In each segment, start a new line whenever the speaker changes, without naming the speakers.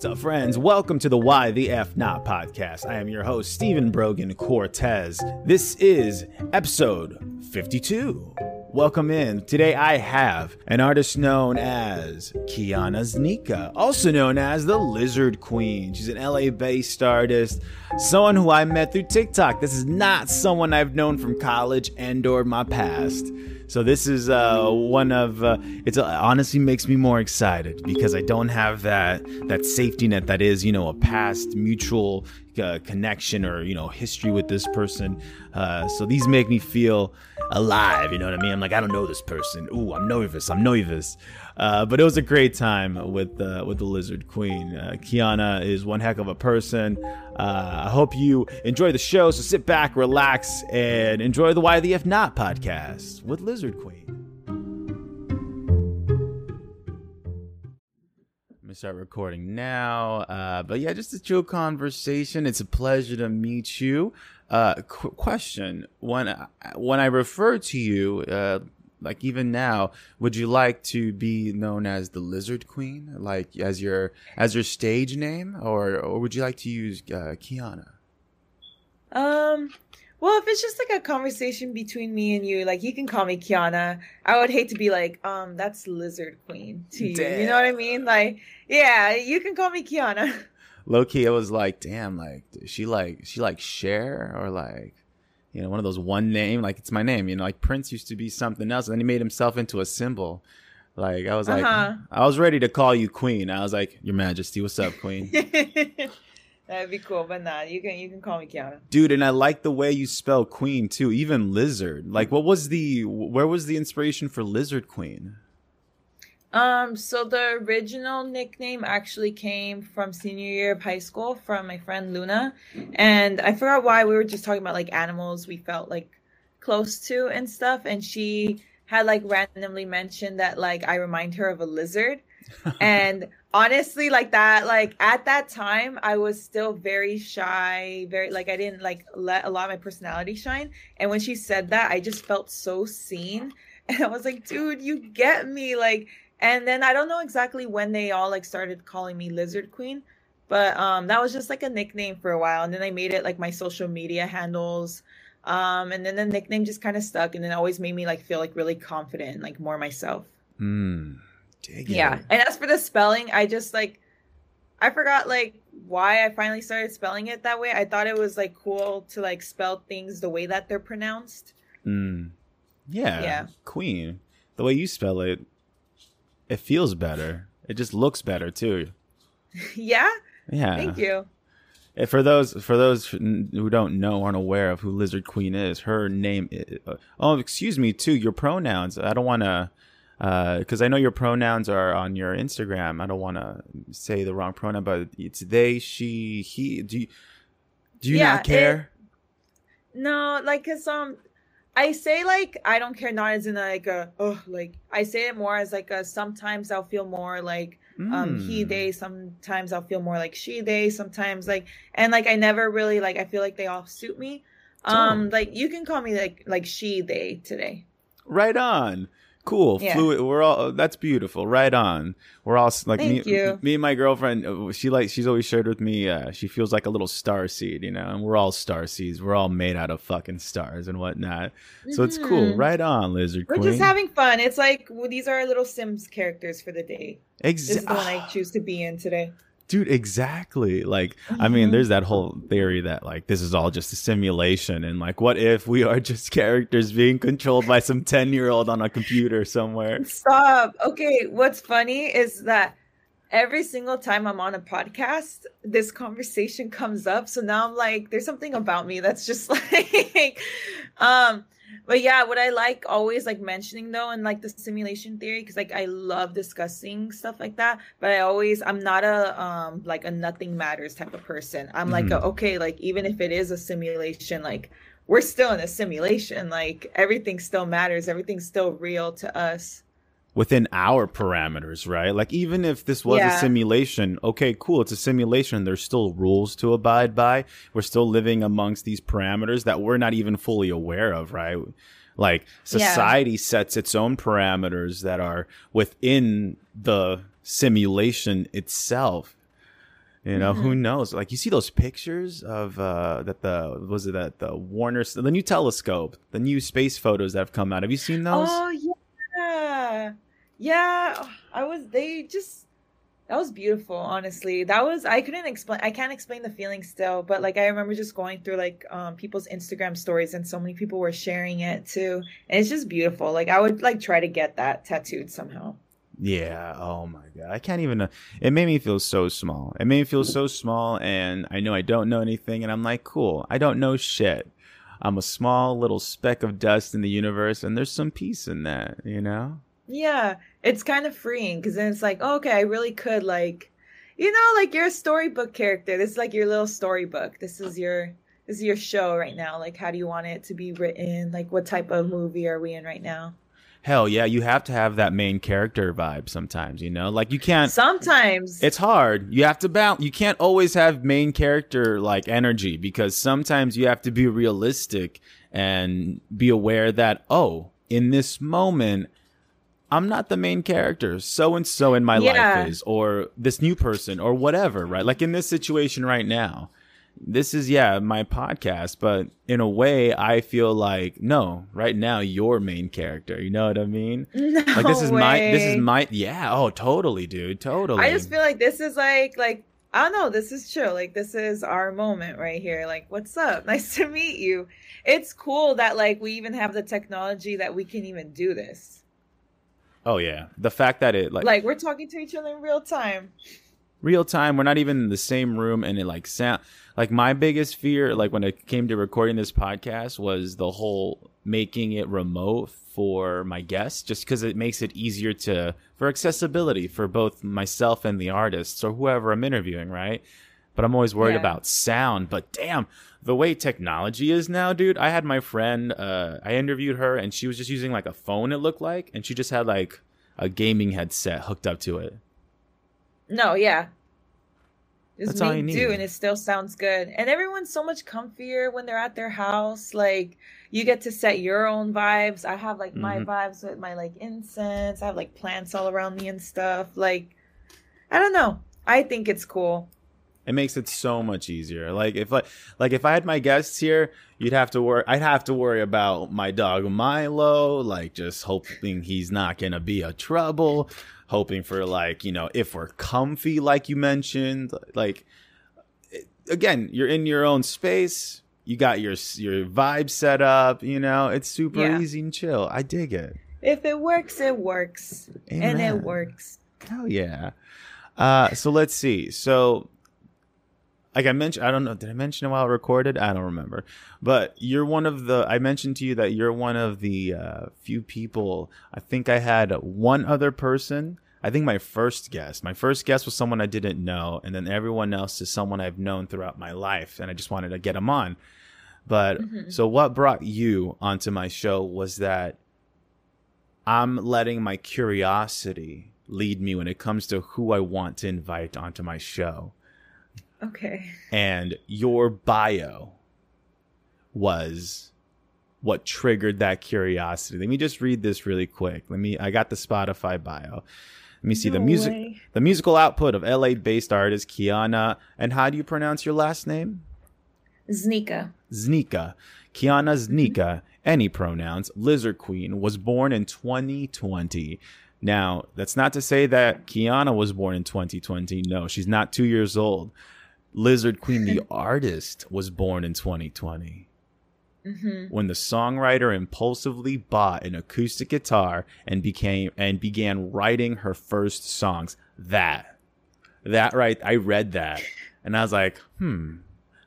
What's up, friends? Welcome to the Why the F Not podcast. I am your host, Stephen Brogan Cortez. This is episode 52. Welcome in. Today I have an artist known as Kiana Znika, also known as the Lizard Queen. She's an LA based artist, someone who I met through TikTok. This is not someone I've known from college and or my past. So this is uh, one of uh, it's uh, honestly makes me more excited because I don't have that that safety net that is you know a past mutual uh, connection or you know history with this person. Uh, so these make me feel alive. You know what I mean? I'm like I don't know this person. Ooh, I'm nervous. I'm nervous. Uh, but it was a great time with uh, with the Lizard Queen. Uh, Kiana is one heck of a person. Uh, I hope you enjoy the show. So sit back, relax, and enjoy the Why the F Not podcast with Lizard Queen. Me start recording now. Uh, but yeah, just a chill conversation. It's a pleasure to meet you. Uh, qu- question: When when I refer to you, uh, like even now would you like to be known as the lizard queen? Like as your as your stage name? Or or would you like to use uh, kiana?
Um well if it's just like a conversation between me and you like you can call me kiana. I would hate to be like um that's lizard queen to you. Damn. you know what i mean? Like yeah you can call me kiana.
Low key i was like damn like she like she like share or like you know, one of those one name, like it's my name. You know, like Prince used to be something else, and then he made himself into a symbol. Like I was like, uh-huh. I was ready to call you Queen. I was like, Your Majesty, what's up, Queen?
That'd be cool, but nah, you can you can call me Kiana,
dude. And I like the way you spell Queen too, even Lizard. Like, what was the where was the inspiration for Lizard Queen?
Um, so the original nickname actually came from senior year of high school from my friend Luna. And I forgot why we were just talking about like animals we felt like close to and stuff. And she had like randomly mentioned that like I remind her of a lizard. and honestly, like that, like at that time, I was still very shy, very like I didn't like let a lot of my personality shine. And when she said that, I just felt so seen. And I was like, dude, you get me. Like, and then I don't know exactly when they all like started calling me Lizard Queen, but um that was just like a nickname for a while. And then I made it like my social media handles. Um and then the nickname just kind of stuck and then always made me like feel like really confident, like more myself.
Hmm.
Yeah. And as for the spelling, I just like I forgot like why I finally started spelling it that way. I thought it was like cool to like spell things the way that they're pronounced.
Hmm. Yeah. Yeah. Queen. The way you spell it it feels better. It just looks better too.
yeah.
Yeah.
Thank you.
For those for those who don't know aren't aware of who Lizard Queen is, her name. Is, oh, excuse me. Too your pronouns. I don't want to because uh, I know your pronouns are on your Instagram. I don't want to say the wrong pronoun, but it's they, she, he. Do you do you yeah, not care?
It, no, like cause um I say like I don't care, not as in like a oh like I say it more as like a sometimes I'll feel more like mm. um he hmm. they, sometimes I'll feel more like she they, sometimes like and like I never really like I feel like they all suit me. Um oh. like you can call me like like she they today.
Right on cool yeah. fluid we're all that's beautiful right on we're all like
Thank
me,
you.
me and my girlfriend uh, she like she's always shared with me uh, she feels like a little star seed you know and we're all star seeds we're all made out of fucking stars and whatnot so mm-hmm. it's cool mm-hmm. right on lizard
we're
queen.
just having fun it's like well, these are our little sims characters for the day exactly this is the one i choose to be in today
dude exactly like mm-hmm. i mean mm-hmm. there's that whole theory that like this is all just a simulation and like what if we are just characters being controlled by some 10 year old on a computer somewhere
stop okay what's funny is that every single time i'm on a podcast this conversation comes up so now i'm like there's something about me that's just like um but yeah what i like always like mentioning though and like the simulation theory because like i love discussing stuff like that but i always i'm not a um like a nothing matters type of person i'm mm-hmm. like a, okay like even if it is a simulation like we're still in a simulation like everything still matters everything's still real to us
within our parameters, right? Like even if this was yeah. a simulation, okay, cool, it's a simulation. There's still rules to abide by. We're still living amongst these parameters that we're not even fully aware of, right? Like society yeah. sets its own parameters that are within the simulation itself. You know,
Mm-hmm.
who knows? Like you see those pictures of uh that the was it that the Warner the new telescope, the new space photos that have come out. Have you seen those?
Oh yeah, yeah. I was. They just. That was beautiful. Honestly, that was. I couldn't explain. I can't explain the feeling still, but like I remember just going through like um people's Instagram stories, and so many people were sharing it too, and it's just beautiful. Like I would like try to get that tattooed somehow.
Yeah. Oh my god. I can't even. Uh, it made me feel so small. It made me feel so small, and I know I don't know anything, and I'm like, cool. I don't know shit. I'm a small little speck of dust in the universe, and there's some peace in that. You know.
Yeah, it's kind of freeing because then it's like, oh, okay, I really could like, you know, like you're a storybook character. This is like your little storybook. This is your this is your show right now. Like, how do you want it to be written? Like, what type of movie are we in right now?
Hell yeah, you have to have that main character vibe sometimes. You know, like you can't.
Sometimes
It's hard. You have to balance. You can't always have main character like energy because sometimes you have to be realistic and be aware that oh, in this moment, I'm not the main character. So and so in my
Yeah.
life is, or this new person, or whatever. Right? Like in this situation right now, this is yeah my podcast, but in a way, I feel like no, right now you're main character. You know what I mean?
no
Like this is my this is my yeah. Oh, totally, dude. Totally.
I just feel like this is like like I don't know. This is chill. Like this is our moment right here. Like, what's up? Nice to meet you. It's cool that like we even have the technology that we can even do this.
Oh yeah, the fact that it like,
Like we're talking to each other in real time.
real time, we're not even in the same room, and it like sound like my biggest fear, like when it came to recording this podcast, was the whole making it remote for my guests, just because it makes it easier to for accessibility for both myself and the artists or whoever I'm interviewing, right? But I'm always worried
Yeah.
about sound. But damn, the way technology is now, dude. I had my friend, uh, I interviewed her, and she was just using like a phone. It looked like, and she just had like a gaming headset hooked up to it.
No, yeah. Just
That's all you
make do,
need.
and it still sounds good. And everyone's so much comfier when they're at their house. Like you get to set your own vibes. I have like my
Mhm.
vibes with my like incense. I have like plants all around me and stuff. Like I don't know. I think it's cool.
It makes it so much easier. Like if I like if I had my guests here, you'd have to worry. I'd have to worry about my dog Milo, like just hoping he's not gonna be a trouble. Hoping for like you know if we're comfy, like you mentioned. Like it- again, you're in your own space. You got your your vibe set up. You know it's super
Yeah.
easy and chill. I dig it.
If it works, it works. And it works.
Hell yeah. Uh, so let's see. So, like I mentioned, I don't know. Did I mention it while I recorded? I don't remember. But you're one of the. I mentioned to you that you're one of the uh, few people. I think I had one other person. I think my first guest. My first guest was someone I didn't know, and then everyone else is someone I've known throughout my life, and I just wanted to get them on. But
Mhm.
so what brought you onto my show was that I'm letting my curiosity lead me when it comes to who I want to invite onto my show.
Okay.
And your bio was what triggered that curiosity. Let me just read this really quick. Let me I got the Spotify bio. Let me see the music
way.
the musical output of LA based artist Kiana and how do you pronounce your last name?
Znika.
Znika. Kiana Znika, any pronouns, Lizard Queen, was born in 2020. Now, that's not to say that Kiana was born in 2020. No, she's not two years old. Lizard Queen, the artist, was born in 2020
hmm
when the songwriter impulsively bought an acoustic guitar and became and began writing her first songs. That, that right, I read that and I was like, hmm,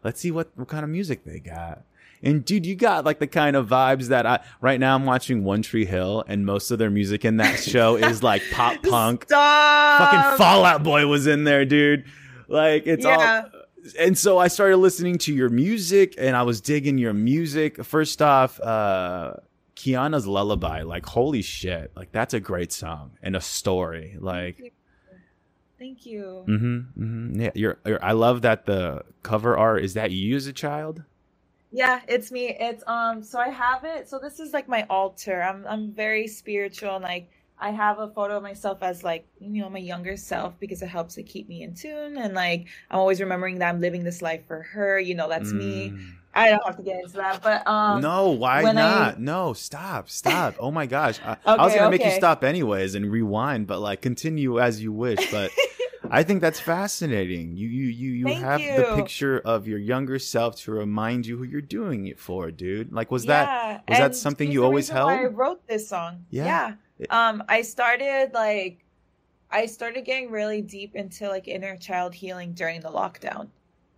let's see what what kind of music they got. And dude, you got like the kind of vibes that I right now I'm watching One Tree Hill and most of their music in that show is like pop punk.
Stop.
Fucking Fall Out Boy was in there, dude. Like it's
Yeah.
all and so I started listening to your music and I was digging your music. First off, uh Kiana's Lullaby, like holy shit. Like that's a great song and a story. Like
Thank you.
mhm mhm yeah, you're, you're I love that the cover art is that you as a child?
Yeah, it's me. It's um so I have it. So this is like my altar. I'm I'm very spiritual and like I have a photo of myself as like, you know, my younger self because it helps to keep me in tune. And like, I'm always remembering that I'm living this life for her. You know, that's mm. me. I don't have to get into that, but um,
no, why not? I... No, stop, stop. oh my gosh, I, okay, I was gonna okay. make you stop anyways and rewind, but like continue as you wish. But I think that's fascinating. You you you you Thank have you. the picture of your younger self to remind you who you're doing it for, dude. Like, was yeah. that was that something you always held? I
wrote this song. Yeah. yeah. Um, I started like, I started getting really deep into like inner child healing during the lockdown,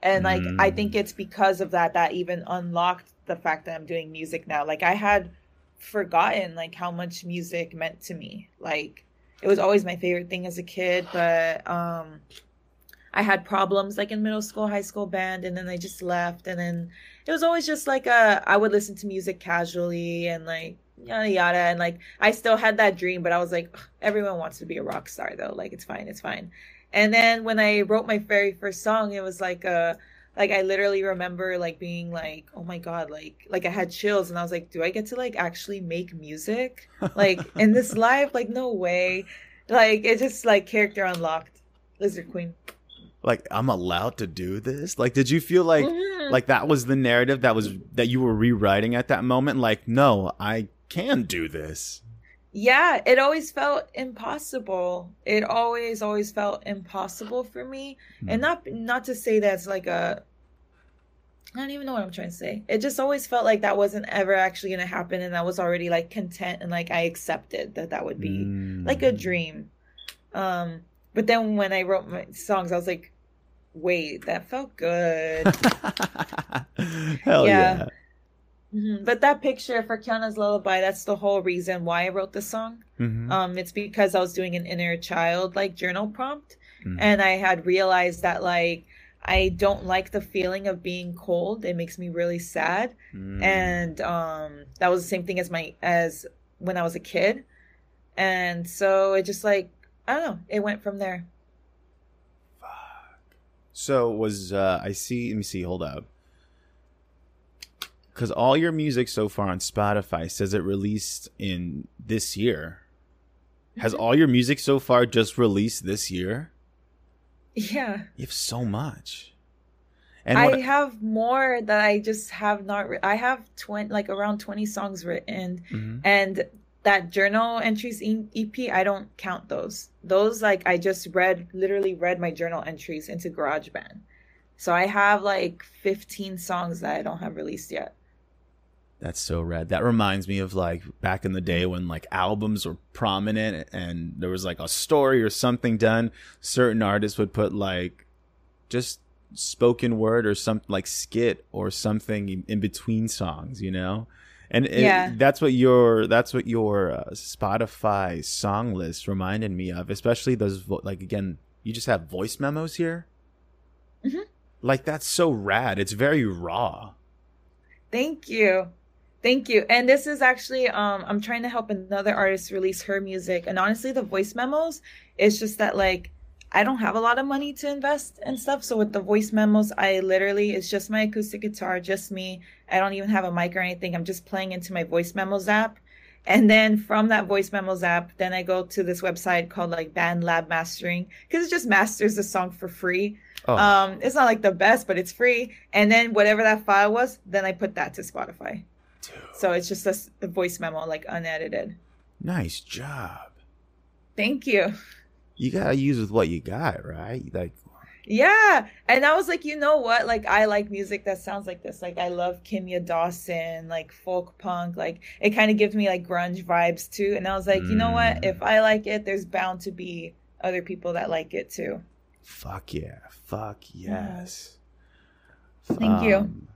and like mm. I think mm. it's because of that that even unlocked the fact that I'm doing music now. Like I had forgotten like how much music meant to me. Like it was always my favorite thing as a kid, but um I had problems like in middle school, high school band, and then I just left. And then it was always just like a I would listen to music casually and like yada yada. And like I still had that dream, but I was like, everyone wants to be a rock star though. Like it's fine, it's fine. And then when I wrote my very first song, it was like a like I literally remember like being like, oh my god, like like I had chills and I was like, do I get to like actually make music like in this life? Like no way. Like it just like character unlocked. Lizard Queen.
Like I'm allowed to do this? Like did you feel like mm-hmm. like that was the narrative that was that you were rewriting at that moment? Like no, I can do this
yeah it always felt impossible it always always felt impossible for me mm. and not not to say that's like a I don't even know what I'm trying to say. It just always felt like that wasn't ever actually going to happen, and I was already like content and like I accepted that that would be mm. like a dream. Um, but then when I wrote my songs, I was like, wait, that felt good.
Hell yeah. yeah.
Mm-hmm. But that picture for Kiana's Lullaby, that's the whole reason why I wrote the song. Mm-hmm. Um, it's because I was doing an inner child like journal prompt, mm-hmm. and I had realized that like I don't like the feeling of being cold. It makes me really sad, mm. and um, that was the same thing as my as when I was a kid, and so it just like I don't know. It went from there.
Fuck. So was uh, I see? Let me see. Hold up because all your music so far on Spotify says it released in this year. Has mm-hmm. all your music so far just released this year?
Yeah.
You have so much.
And I have more that I just have not. Re- I have twenty, like around twenty songs written, mm-hmm. and that journal entries EP. I don't count those. Those like I just read, literally read my journal entries into GarageBand. So I have like fifteen songs that I don't have released yet.
That's so rad. That reminds me of like back in the day when like albums were prominent and there was like a story or something done. Certain artists would put like just spoken word or something like skit or something in between songs, you know? And it, yeah. that's what your that's what your uh, Spotify song list reminded me of, especially those vo- like again, you just have voice memos here. Mm-hmm. Like that's so rad. It's very raw.
Thank you. Thank you. And this is actually um I'm trying to help another artist release her music. And honestly, the voice memos, it's just that like I don't have a lot of money to invest and stuff. So with the voice memos, I literally it's just my acoustic guitar, just me. I don't even have a mic or anything. I'm just playing into my voice memos app. And then from that voice memos app, then I go to this website called like BandLab Mastering because it just masters the song for free. Oh. Um, it's not like the best, but it's free. And then whatever that file was, then I put that to Spotify. So it's just a, a voice memo, like unedited.
Nice job.
Thank you.
You gotta use with what you got, right? Like
yeah. And I was like, you know what? Like I like music that sounds like this. Like I love Kimya Dawson, like folk punk. Like it kind of gives me like grunge vibes too. And I was like, mm. you know what? If I like it, there's bound to be other people that like it too.
Fuck yeah. Fuck yes.
Thank um, you.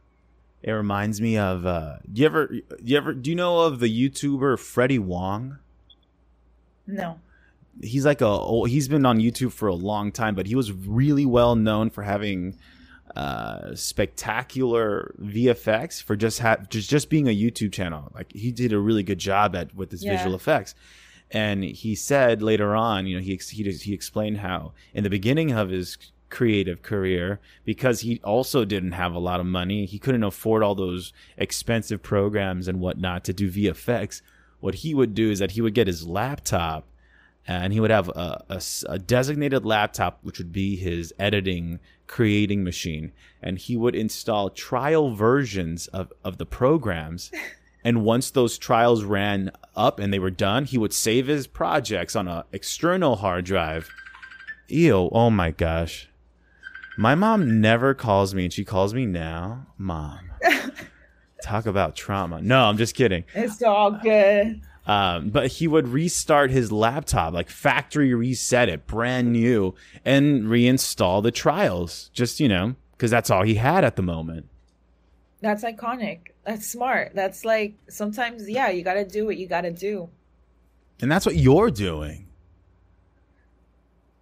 It reminds me of uh do you ever do you ever do you know of the YouTuber Freddie Wong?
No.
He's like a he's been on YouTube for a long time, but he was really well known for having uh spectacular VFX for just ha- just just being a YouTube channel. Like he did a really good job at with his yeah. visual effects. And he said later on, you know, he he he explained how in the beginning of his creative career because he also didn't have a lot of money. He couldn't afford all those expensive programs and whatnot to do VFX. What he would do is that he would get his laptop and he would have a, a, a, designated laptop which would be his editing creating machine and he would install trial versions of, of the programs and once those trials ran up and they were done he would save his projects on an external hard drive ew oh my gosh my mom never calls me and she calls me now mom talk about trauma no i'm just kidding
it's all good
um, but he would restart his laptop, like factory reset it, brand new, and reinstall the trials. Just you know, because that's all he had at the moment.
That's iconic. That's smart. That's like sometimes, yeah, you got to do what you got to do.
And that's what you're doing.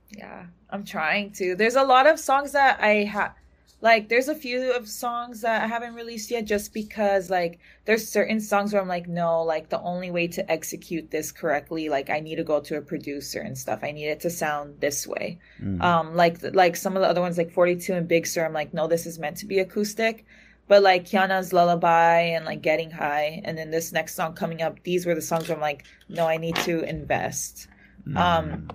Yeah, I'm trying to. There's a lot of songs that I have like there's a few of songs that I haven't released yet just because like there's certain songs where I'm like no like the only way to execute this correctly like I need to go to a producer and stuff I need it to sound this way mm. um like like some of the other ones like 42 and Big Sir I'm like no this is meant to be acoustic but like Kiana's Lullaby and like Getting High and then this next song coming up these were the songs where I'm like no I need to invest mm. um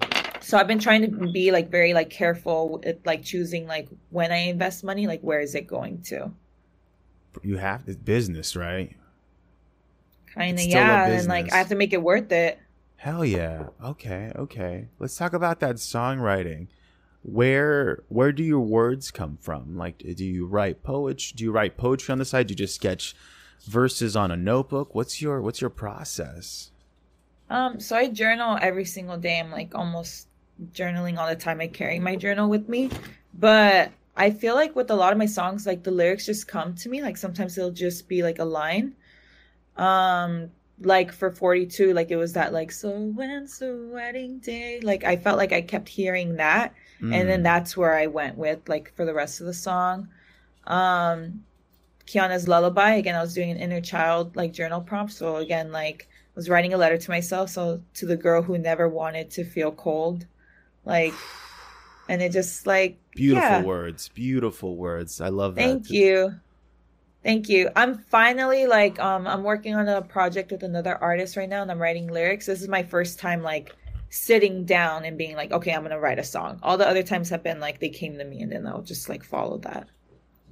so i've been trying to be like very like careful with like choosing like when i invest money like where is it going to?
You have this business right?
Kind of yeah and like i have to make it worth it.
Hell yeah. Okay okay. Let's talk about that songwriting. Where where do your words come from? Like do you write poetry do you write poetry on the side? Do you just sketch verses on a notebook? What's your what's your process?
Um so i journal every single day. I'm like almost journaling all the time. I carry my journal with me. But I feel like with a lot of my songs, like the lyrics just come to me. Like sometimes it'll just be like a line. Um, like for 42, like it was that like, so when's the wedding day? Like I felt like I kept hearing that. Mm. And then mm. that's where I went with like for the rest of the song. Um Kiana's lullaby. Again, I was doing an inner child like journal prompt. So again, like I was writing a letter to myself. So to the girl who never wanted to feel cold. Like, and it just like
beautiful yeah. words, beautiful words. I love that.
Thank you. Thank you. I'm finally like um I'm working on a project with another artist right now and I'm writing lyrics. This is my first time like sitting down and being like, okay, I'm gonna write a song. All the other times have been like they came to me and then I'll just like follow that.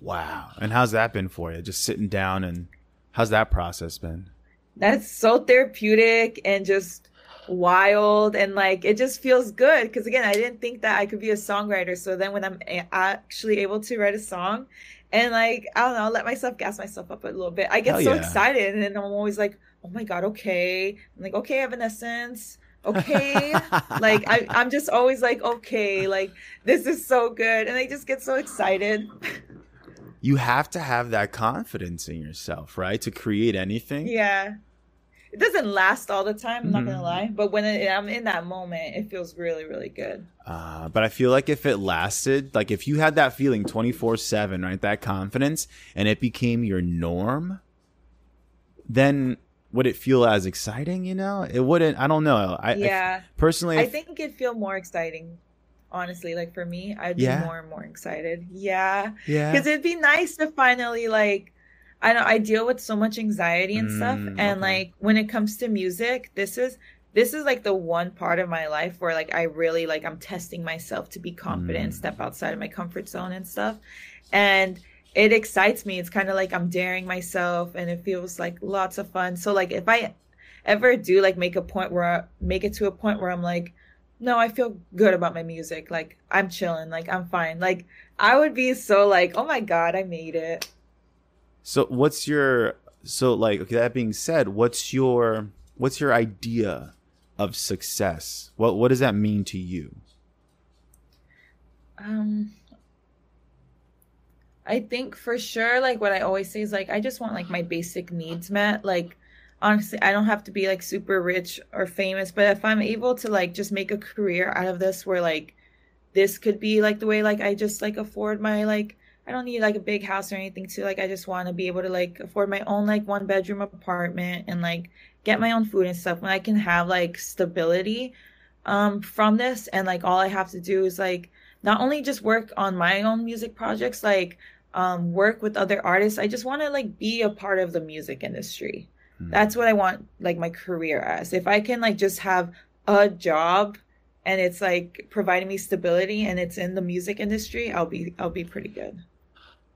Wow. And how's that been for you? Just sitting down and how's that process been?
That's so therapeutic and just wild and like it just feels good because again i didn't think that i could be a songwriter so then when i'm a- actually able to write a song and like i don't know let myself gas myself up a little bit. I get Hell so yeah. excited and then i'm always like oh my god okay. I'm like okay evanescence. Okay. Like I, i'm just always like okay like this is so good. And i just get so excited.
You have to have that confidence in yourself right to create anything.
Yeah it doesn't last all the time. I'm not gonna mm-hmm. lie, but when it, I'm in that moment, it feels really, really good.
Uh, but I feel like if it lasted, like if you had that feeling 24 seven, right, that confidence, and it became your norm, then would it feel as exciting? You know, it wouldn't. I don't know. I
yeah.
I, personally,
I think it'd feel more exciting honestly like for me i'd be more and more excited yeah
yeah
because it'd be nice to finally like I know I deal with so much anxiety and stuff mm, and okay. like when it comes to music this is this is like the one part of my life where like I really like I'm testing myself to be confident, mm. step outside of my comfort zone and stuff. And it excites me. It's kind of like I'm daring myself and it feels like lots of fun. So like if I ever do like make a point where I make it to a point where I'm like no, I feel good about my music. Like I'm chilling, like I'm fine. Like I would be so like, "Oh my god, I made it."
So what's your so like okay, that being said, what's your what's your idea of success? What what does that mean to you?
Um I think for sure like what I always say is like I just want like my basic needs met. Like honestly, I don't have to be like super rich or famous, but if I'm able to like just make a career out of this where like this could be like the way like I just like afford my like I don't need like a big house or anything to like I just want to be able to like afford my own like one bedroom apartment and like get my own food and stuff when I can have like stability um from this and like all I have to do is like not only just work on my own music projects like um work with other artists I just want to like be a part of the music industry. Mm-hmm. That's what I want like my career as. If I can like just have a job and it's like providing me stability and it's in the music industry, I'll be I'll be pretty good.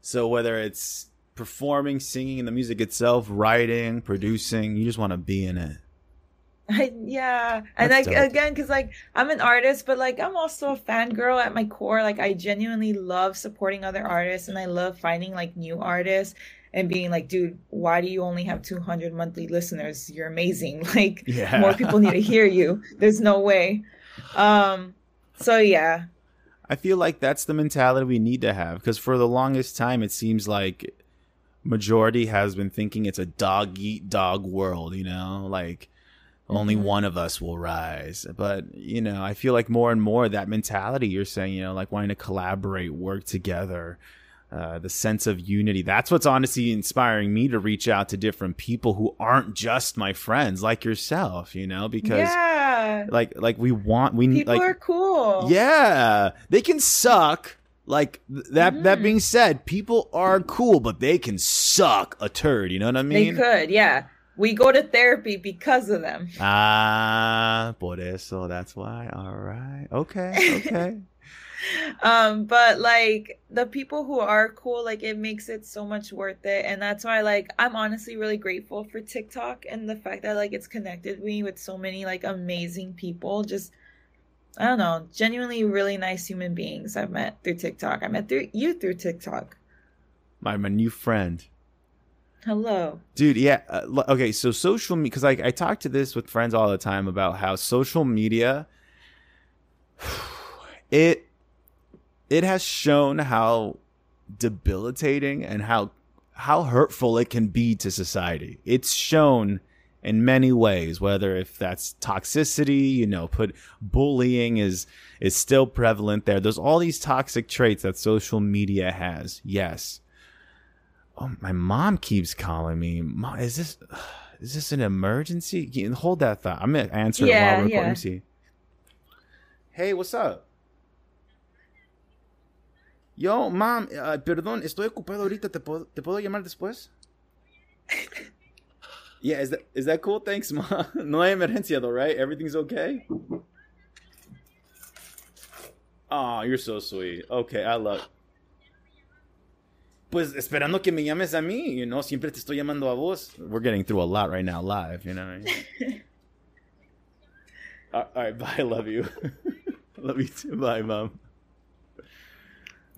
So whether it's performing, singing, and the music itself, writing, producing, you just want to be in it.
I, yeah, and
That's
like
dope.
again, because like I'm an artist, but like I'm also a fangirl at my core. Like I genuinely love supporting other artists, and I love finding like new artists and being like, dude, why do you only have 200 monthly listeners? You're amazing. Like
Yeah.
more people need to hear you. There's no way. Um, so yeah,
I feel like that's the mentality we need to have because for the longest time it seems like majority has been thinking it's a dog eat dog world, you know, like only
Mhm.
one of us will rise. But, you know, I feel like more and more that mentality you're saying, you know, like wanting to collaborate, work together, uh, the sense of unity. That's what's honestly inspiring me to reach out to different people who aren't just my friends like yourself, you know, because
yeah,
like like we want we need
people
like
are cool.
yeah, they can suck. Like that. That
Mhm.
being said, people are cool, but they can suck a turd. You know what I mean?
they could. Yeah, we go to therapy because of them.
Ah, por eso. That's why. All right. Okay. Okay.
um but like the people who are cool like it makes it so much worth it and that's why like i'm honestly really grateful for tiktok and the fact that like it's connected me with so many like amazing people just i don't know genuinely really nice human beings i've met through tiktok i met through you through tiktok
my my new friend.
hello
Dude, yeah. Uh, okay, so social media, because like I talk to this with friends all the time about how social media, it it has shown how debilitating and how how hurtful it can be to society. It's shown in many ways, whether if that's toxicity, you know, put bullying is is still prevalent there. There's all these toxic traits that social media has. Yes. Oh, my mom keeps calling me. Mom, is this is this an emergency? Hold that thought. I'm gonna answer it
Yeah,
while we're recording.
yeah.
See. Hey, what's up? Yo, mom, uh, perdón, estoy ocupado ahorita. ¿Te puedo, ¿Te puedo llamar después? yeah, is that is that cool? Thanks, mom. No hay emergencia though, right? Everything's okay. Oh, you're so sweet. Okay, I love. Pues esperando que me llames a mí, you know, siempre te estoy llamando a vos. We're getting through a lot right now live, you know. what I mean? all right, bye. Love you. love you too. Bye, mom.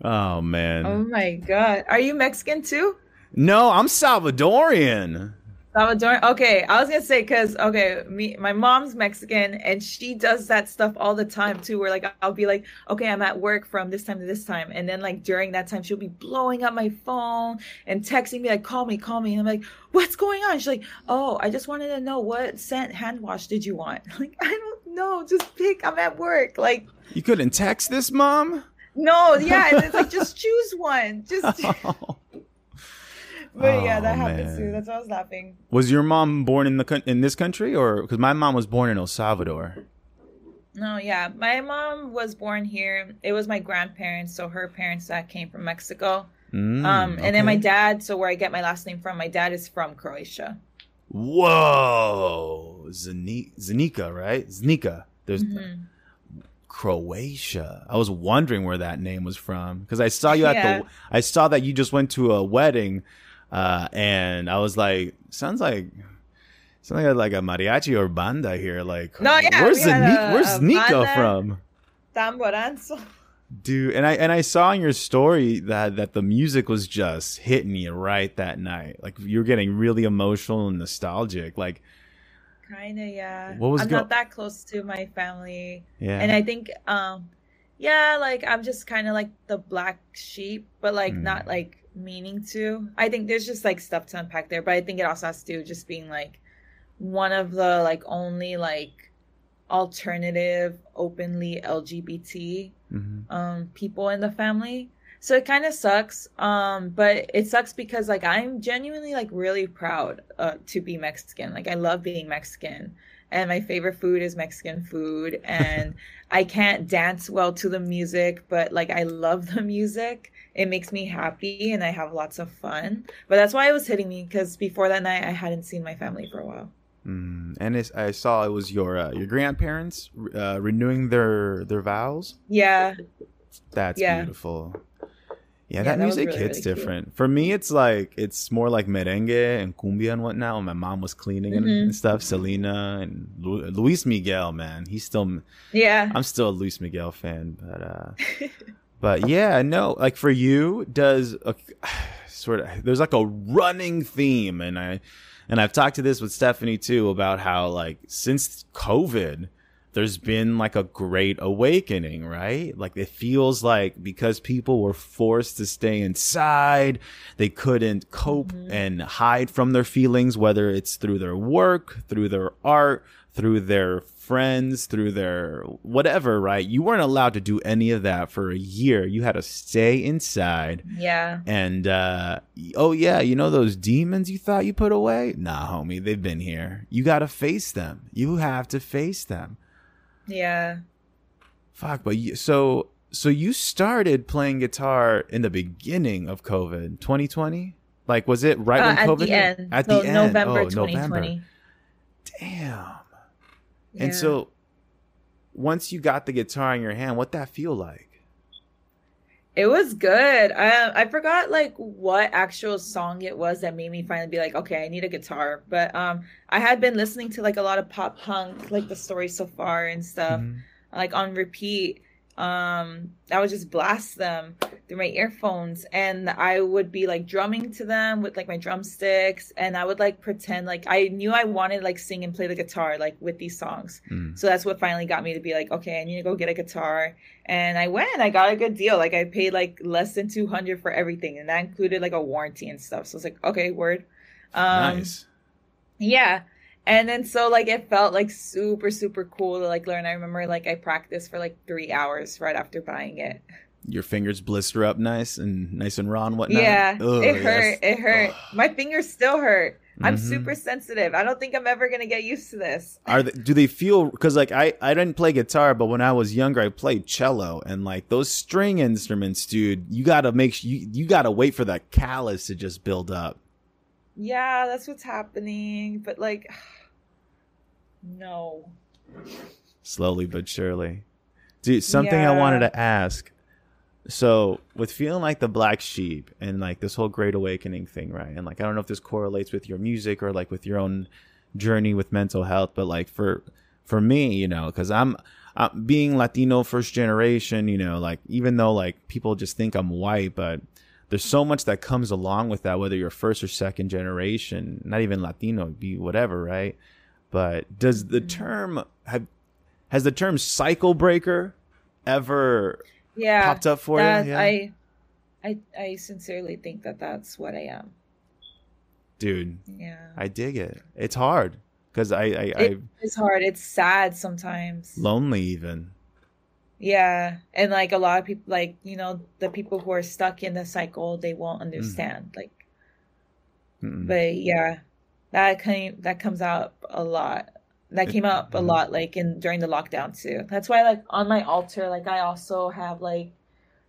Oh man.
oh my god are you mexican too
no, I'm Salvadorian.
Salvador. Okay, I was gonna say because okay, me, my mom's Mexican, and she does that stuff all the time too. Where like I'll be like, okay, I'm at work from this time to this time, and then like during that time, she'll be blowing up my phone and texting me like, call me, call me, and I'm like, what's going on? She's like, oh, I just wanted to know what scent hand wash did you want? Like I don't know, just pick. I'm at work. Like
You couldn't text this, mom?
No, yeah, it's like just choose one. Just. But yeah, that
Oh,
happens
man.
too. That's why I was laughing.
was your mom born in the in this country, or because my mom was born in El Salvador?
No, yeah. My mom was born here. It was my grandparents, so her parents that came from Mexico.
Mm,
um, and then my dad, so where I get my last name from, my dad is from Croatia.
Whoa, Zani- Zanika, right? Znika. There's
Mhm.
Croatia. I was wondering where that name was from because I saw you at
Yeah.
the. I saw that you just went to a wedding, uh, and I was like, sounds like. Sounds like like a mariachi or banda here. Like,
No, yeah,
where's
had a-
Where's
a
Nika
banda.
from?
Tamboranzo.
Dude, and I and I saw in your story that that the music was just hitting you right that night. Like you're getting really emotional and nostalgic. Like,
Kinda, yeah.
What was
I'm
go-
not that close to my family.
yeah,
And I think um yeah, like I'm just kinda like the black sheep, but like
Mm.
not like meaning to. I think there's just like stuff to unpack there, but I think it also has to do just being like one of the like only like alternative openly lgbt
Mhm.
um people in the family so it kind of sucks um but it sucks because like i'm genuinely like really proud uh, to be mexican like i love being mexican and my favorite food is mexican food and i can't dance well to the music but like i love the music it makes me happy and i have lots of fun but that's why it was hitting me because before that night i hadn't seen my family for a while
Mm, and it's, I saw it was your uh, your grandparents uh, renewing their their vows.
Yeah.
That's
Yeah.
beautiful. Yeah,
Yeah,
that,
that
music
really,
hits
really cute.
different. For me, it's like it's more like merengue and cumbia and whatnot. When my mom was cleaning and,
Mhm.
and stuff, Selena and Lu- Luis Miguel, man, he's still.
Yeah.
I'm still a Luis Miguel fan, but uh, but yeah, no, like for you, does a, sort of there's like a running theme, and I and I've talked to this with Stephanie too about how like since COVID, there's been like a great awakening, right? Like it feels like because people were forced to stay inside, they couldn't cope
Mhm.
and hide from their feelings, whether it's through their work, through their art, through their friends, through their whatever, right? You weren't allowed to do any of that for a year. You had to stay inside.
yeah.
And uh oh yeah, you know those demons you thought you put away? Nah, homie, they've been here. You got to face them. You have to face them.
Yeah.
Fuck, but you, so so you started playing guitar in the beginning of COVID, 2020? Like was it right
Uh,
when
at
COVID
the
hit?
end.
At
so
the end.
November
oh,
2020.
November. Damn. And so once you got the guitar in your hand, what that feel like?
It was good. I I forgot like what actual song it was that made me finally be like, okay, I need a guitar. But um, I had been listening to like a lot of pop punk, like the story so far and stuff,
Mhm.
like on repeat. Um, I would just blast them through my earphones, and I would be like drumming to them with like my drumsticks, and I would like pretend like I knew I wanted like sing and play the guitar like with these songs.
Mm.
So that's what finally got me to be like, okay, I need to go get a guitar. And I went, I got a good deal. Like I paid like less than 200 for everything. And that included like a warranty and stuff. So it's like, okay, word. Um,
nice.
Yeah. And then so like it felt like super, super cool to like learn. I remember like I practiced for like three hours right after buying it.
Your fingers blister up nice and nice and raw and whatnot.
yeah.
Ugh,
it
yes.
hurt. It hurt. My fingers still hurt. I'm
Mhm.
super sensitive. I don't think I'm ever going to get used to this.
Are they, do they feel because like I I didn't play guitar, but when I was younger, I played cello, and like those string instruments, dude, you gotta make you you gotta wait for that callus to just build up.
Yeah, that's what's happening. But like, no.
slowly but surely. Dude, something I wanted to ask. So, with feeling like the black sheep and like this whole great awakening thing, right? And like I don't know if this correlates with your music or like with your own journey with mental health, but like for for me, you know, cuz I'm I'm being Latino first generation, you know, like even though like people just think I'm white, but there's so much that comes along with that whether you're first or second generation, not even Latino, be whatever, right? But does the term have has the term cycle breaker ever
Yeah.
popped up for
that,
you? Yeah.
I, I, I sincerely think that that's what I am.
Dude,
Yeah.
I dig it. It's hard because I, I, I
It's hard. It's sad sometimes.
lonely even.
Yeah. And like a lot of people, like, you know, the people who are stuck in the cycle, they won't mm-hmm. understand. Like,
Mm-mm.
but yeah, that came, that comes out a lot. That came up a
mhm.
lot, like in during the lockdown too. That's why, like, on my altar, like, I also have like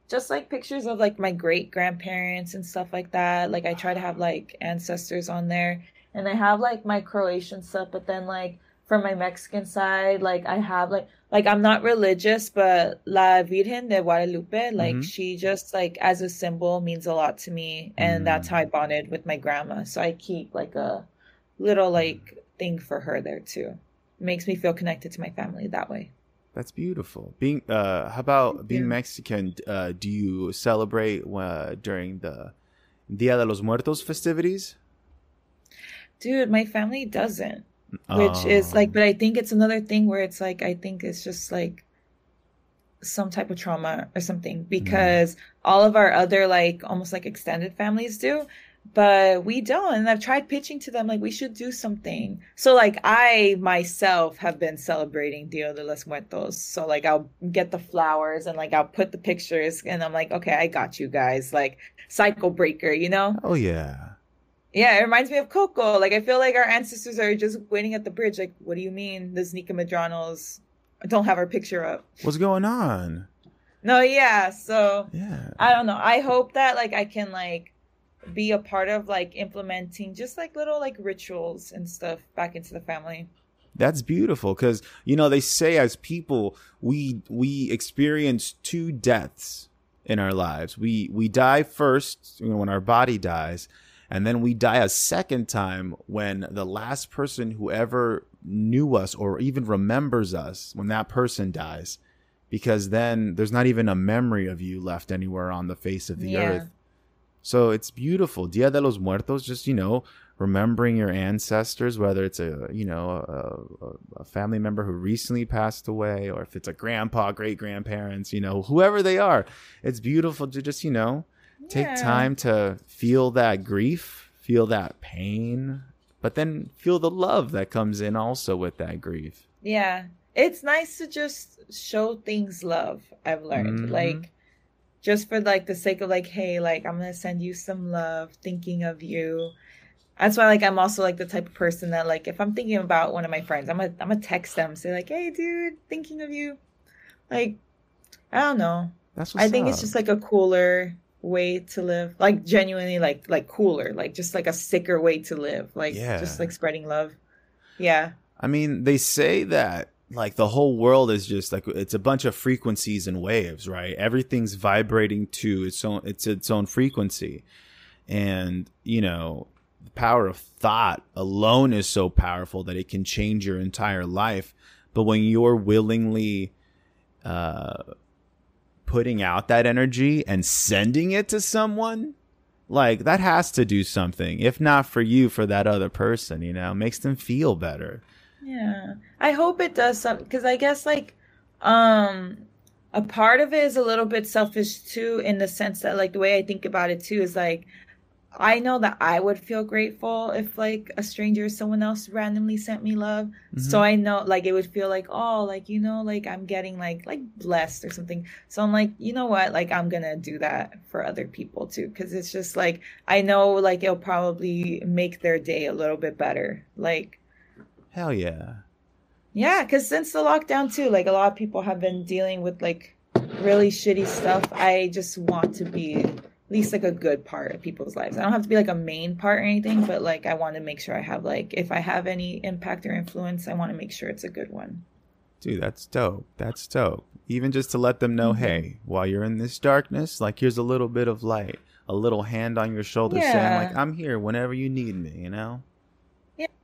just like pictures of like my great grandparents and stuff like that. Like, I try to have like ancestors on there, and I have like my Croatian stuff, but then like from my Mexican side, like I have like like I'm not religious, but La Virgen de Guadalupe, like
Mhm.
she just like as a symbol means a lot to me, and that's
Mm.
how I bonded with my grandma. So I keep like a little like thing for her there too. makes me feel connected to my family that way.
That's beautiful. Being uh how about being. Mexican, uh do you celebrate uh, during the Dia de los Muertos festivities?
Dude, my family doesn't. which is
Oh.
like but i think it's another thing where it's like i think it's just like some type of trauma or something because all of our other like almost like extended families do but we don't and i've tried pitching to them like we should do something so like i myself have been celebrating dia de los muertos so like i'll get the flowers and like i'll put the pictures and i'm like okay i got you guys like cycle breaker you know
Oh yeah.
yeah, it reminds me of Coco. Like I feel like our ancestors are just waiting at the bridge. Like, what do you mean the Znika Madranos don't have our picture up?
What's going on?
No, yeah. So
Yeah.
I don't know. I hope that like I can like be a part of like implementing just like little like rituals and stuff back into the family.
That's beautiful because you know they say as people we we experience two deaths in our lives. We we die first you know, when our body dies, and then we die a second time when the last person who ever knew us or even remembers us when that person dies, because then there's not even a memory of you left anywhere on the face of the yeah. earth. So it's beautiful. Dia de los Muertos, just you know, remembering your ancestors, whether it's a you know a, a, family member who recently passed away, or if it's a grandpa, great grandparents, you know, whoever they are. It's beautiful to just you know yeah. take time to feel that grief, feel that pain, but then feel the love that comes in also with that grief.
Yeah, it's nice to just show things love. I've learned mm-hmm. like just for like the sake of like hey like i'm gonna send you some love thinking of you that's why like I'm also like the type of person that like if I'm thinking about one of my friends, I'm gonna I'm gonna text them, say like, "Hey, dude, thinking of you." Like, I don't know. That's I think up. it's just like a cooler way to live. Like genuinely, like like cooler, like just like a sicker way to live. Like yeah. just like spreading love. Yeah.
I mean, they say that like the whole world is just like it's a bunch of frequencies and waves, right? Everything's vibrating to its own it's its own frequency. And, you know, the power of thought alone is so powerful that it can change your entire life. But when you're willingly uh, putting out that energy and sending it to someone, like that has to do something. If not for you, for that other person, you know, makes them feel better.
Yeah, I hope it does something because I guess like um a part of it is a little bit selfish too in the sense that like the way I think about it too is like I know that I would feel grateful if like a stranger, or someone else randomly sent me love. Mm-hmm. So I know like it would feel like, oh, like you know, like I'm getting like like blessed or something. So I'm like, you know what? Like I'm gonna do that for other people too. Cause it's just like I know like it'll probably make their day a little bit better. Like
Hell yeah.
Yeah, because since the lockdown too, like a lot of people have been dealing with like really shitty stuff. I just want to be at least like a good part of people's lives. I don't have to be like a main part or anything, but like I want to make sure I have like if I have any impact or influence, I want to make sure it's a good one.
Dude, that's dope. That's dope. Even just to let them know, mm-hmm. hey, while you're in this darkness, like here's a little bit of light, a little hand on your shoulder yeah. saying like I'm here whenever you need me, you know?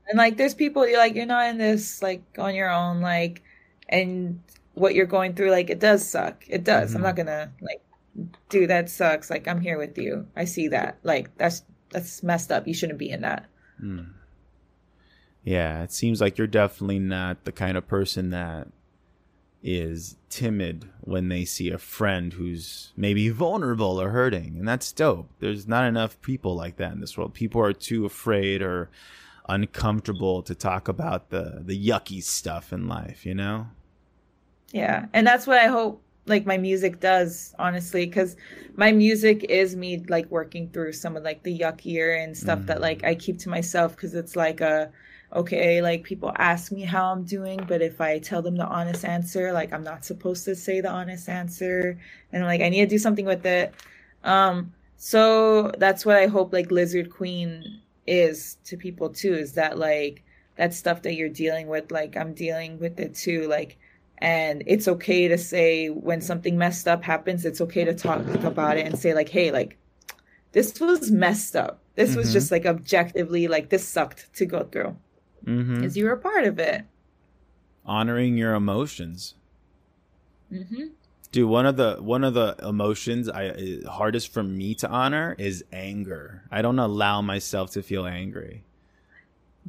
And like there's people you're like you're not in this like on your own like and what you're going through like it does suck. It does. Mm-hmm. I'm not going to like dude, that sucks. Like, I'm here with you. I see that. Like, that's that's messed up. You shouldn't be in that. Mm.
Yeah, it seems like you're definitely not the kind of person that is timid when they see a friend who's maybe vulnerable or hurting. And that's dope. There's not enough people like that in this world. People are too afraid or uncomfortable to talk about the the yucky stuff in life, you know?
Yeah. And that's what I hope like my music does honestly because my music is me like working through some of like the yuckier and stuff mm. that like i keep to myself because it's like a okay like people ask me how i'm doing but if i tell them the honest answer like i'm not supposed to say the honest answer and like i need to do something with it um so that's what i hope like Lizzerd Kween is to people too is that like that stuff that you're dealing with like i'm dealing with it too like and it's okay to say when something messed up happens it's okay to talk about it and say like hey like this was messed up this mm-hmm. was just like objectively like this sucked to go through because mm-hmm. you were a part of it
honoring your emotions mm-hmm. Dude one of the one of the emotions i hardest for me to honor is anger. I don't allow myself to feel angry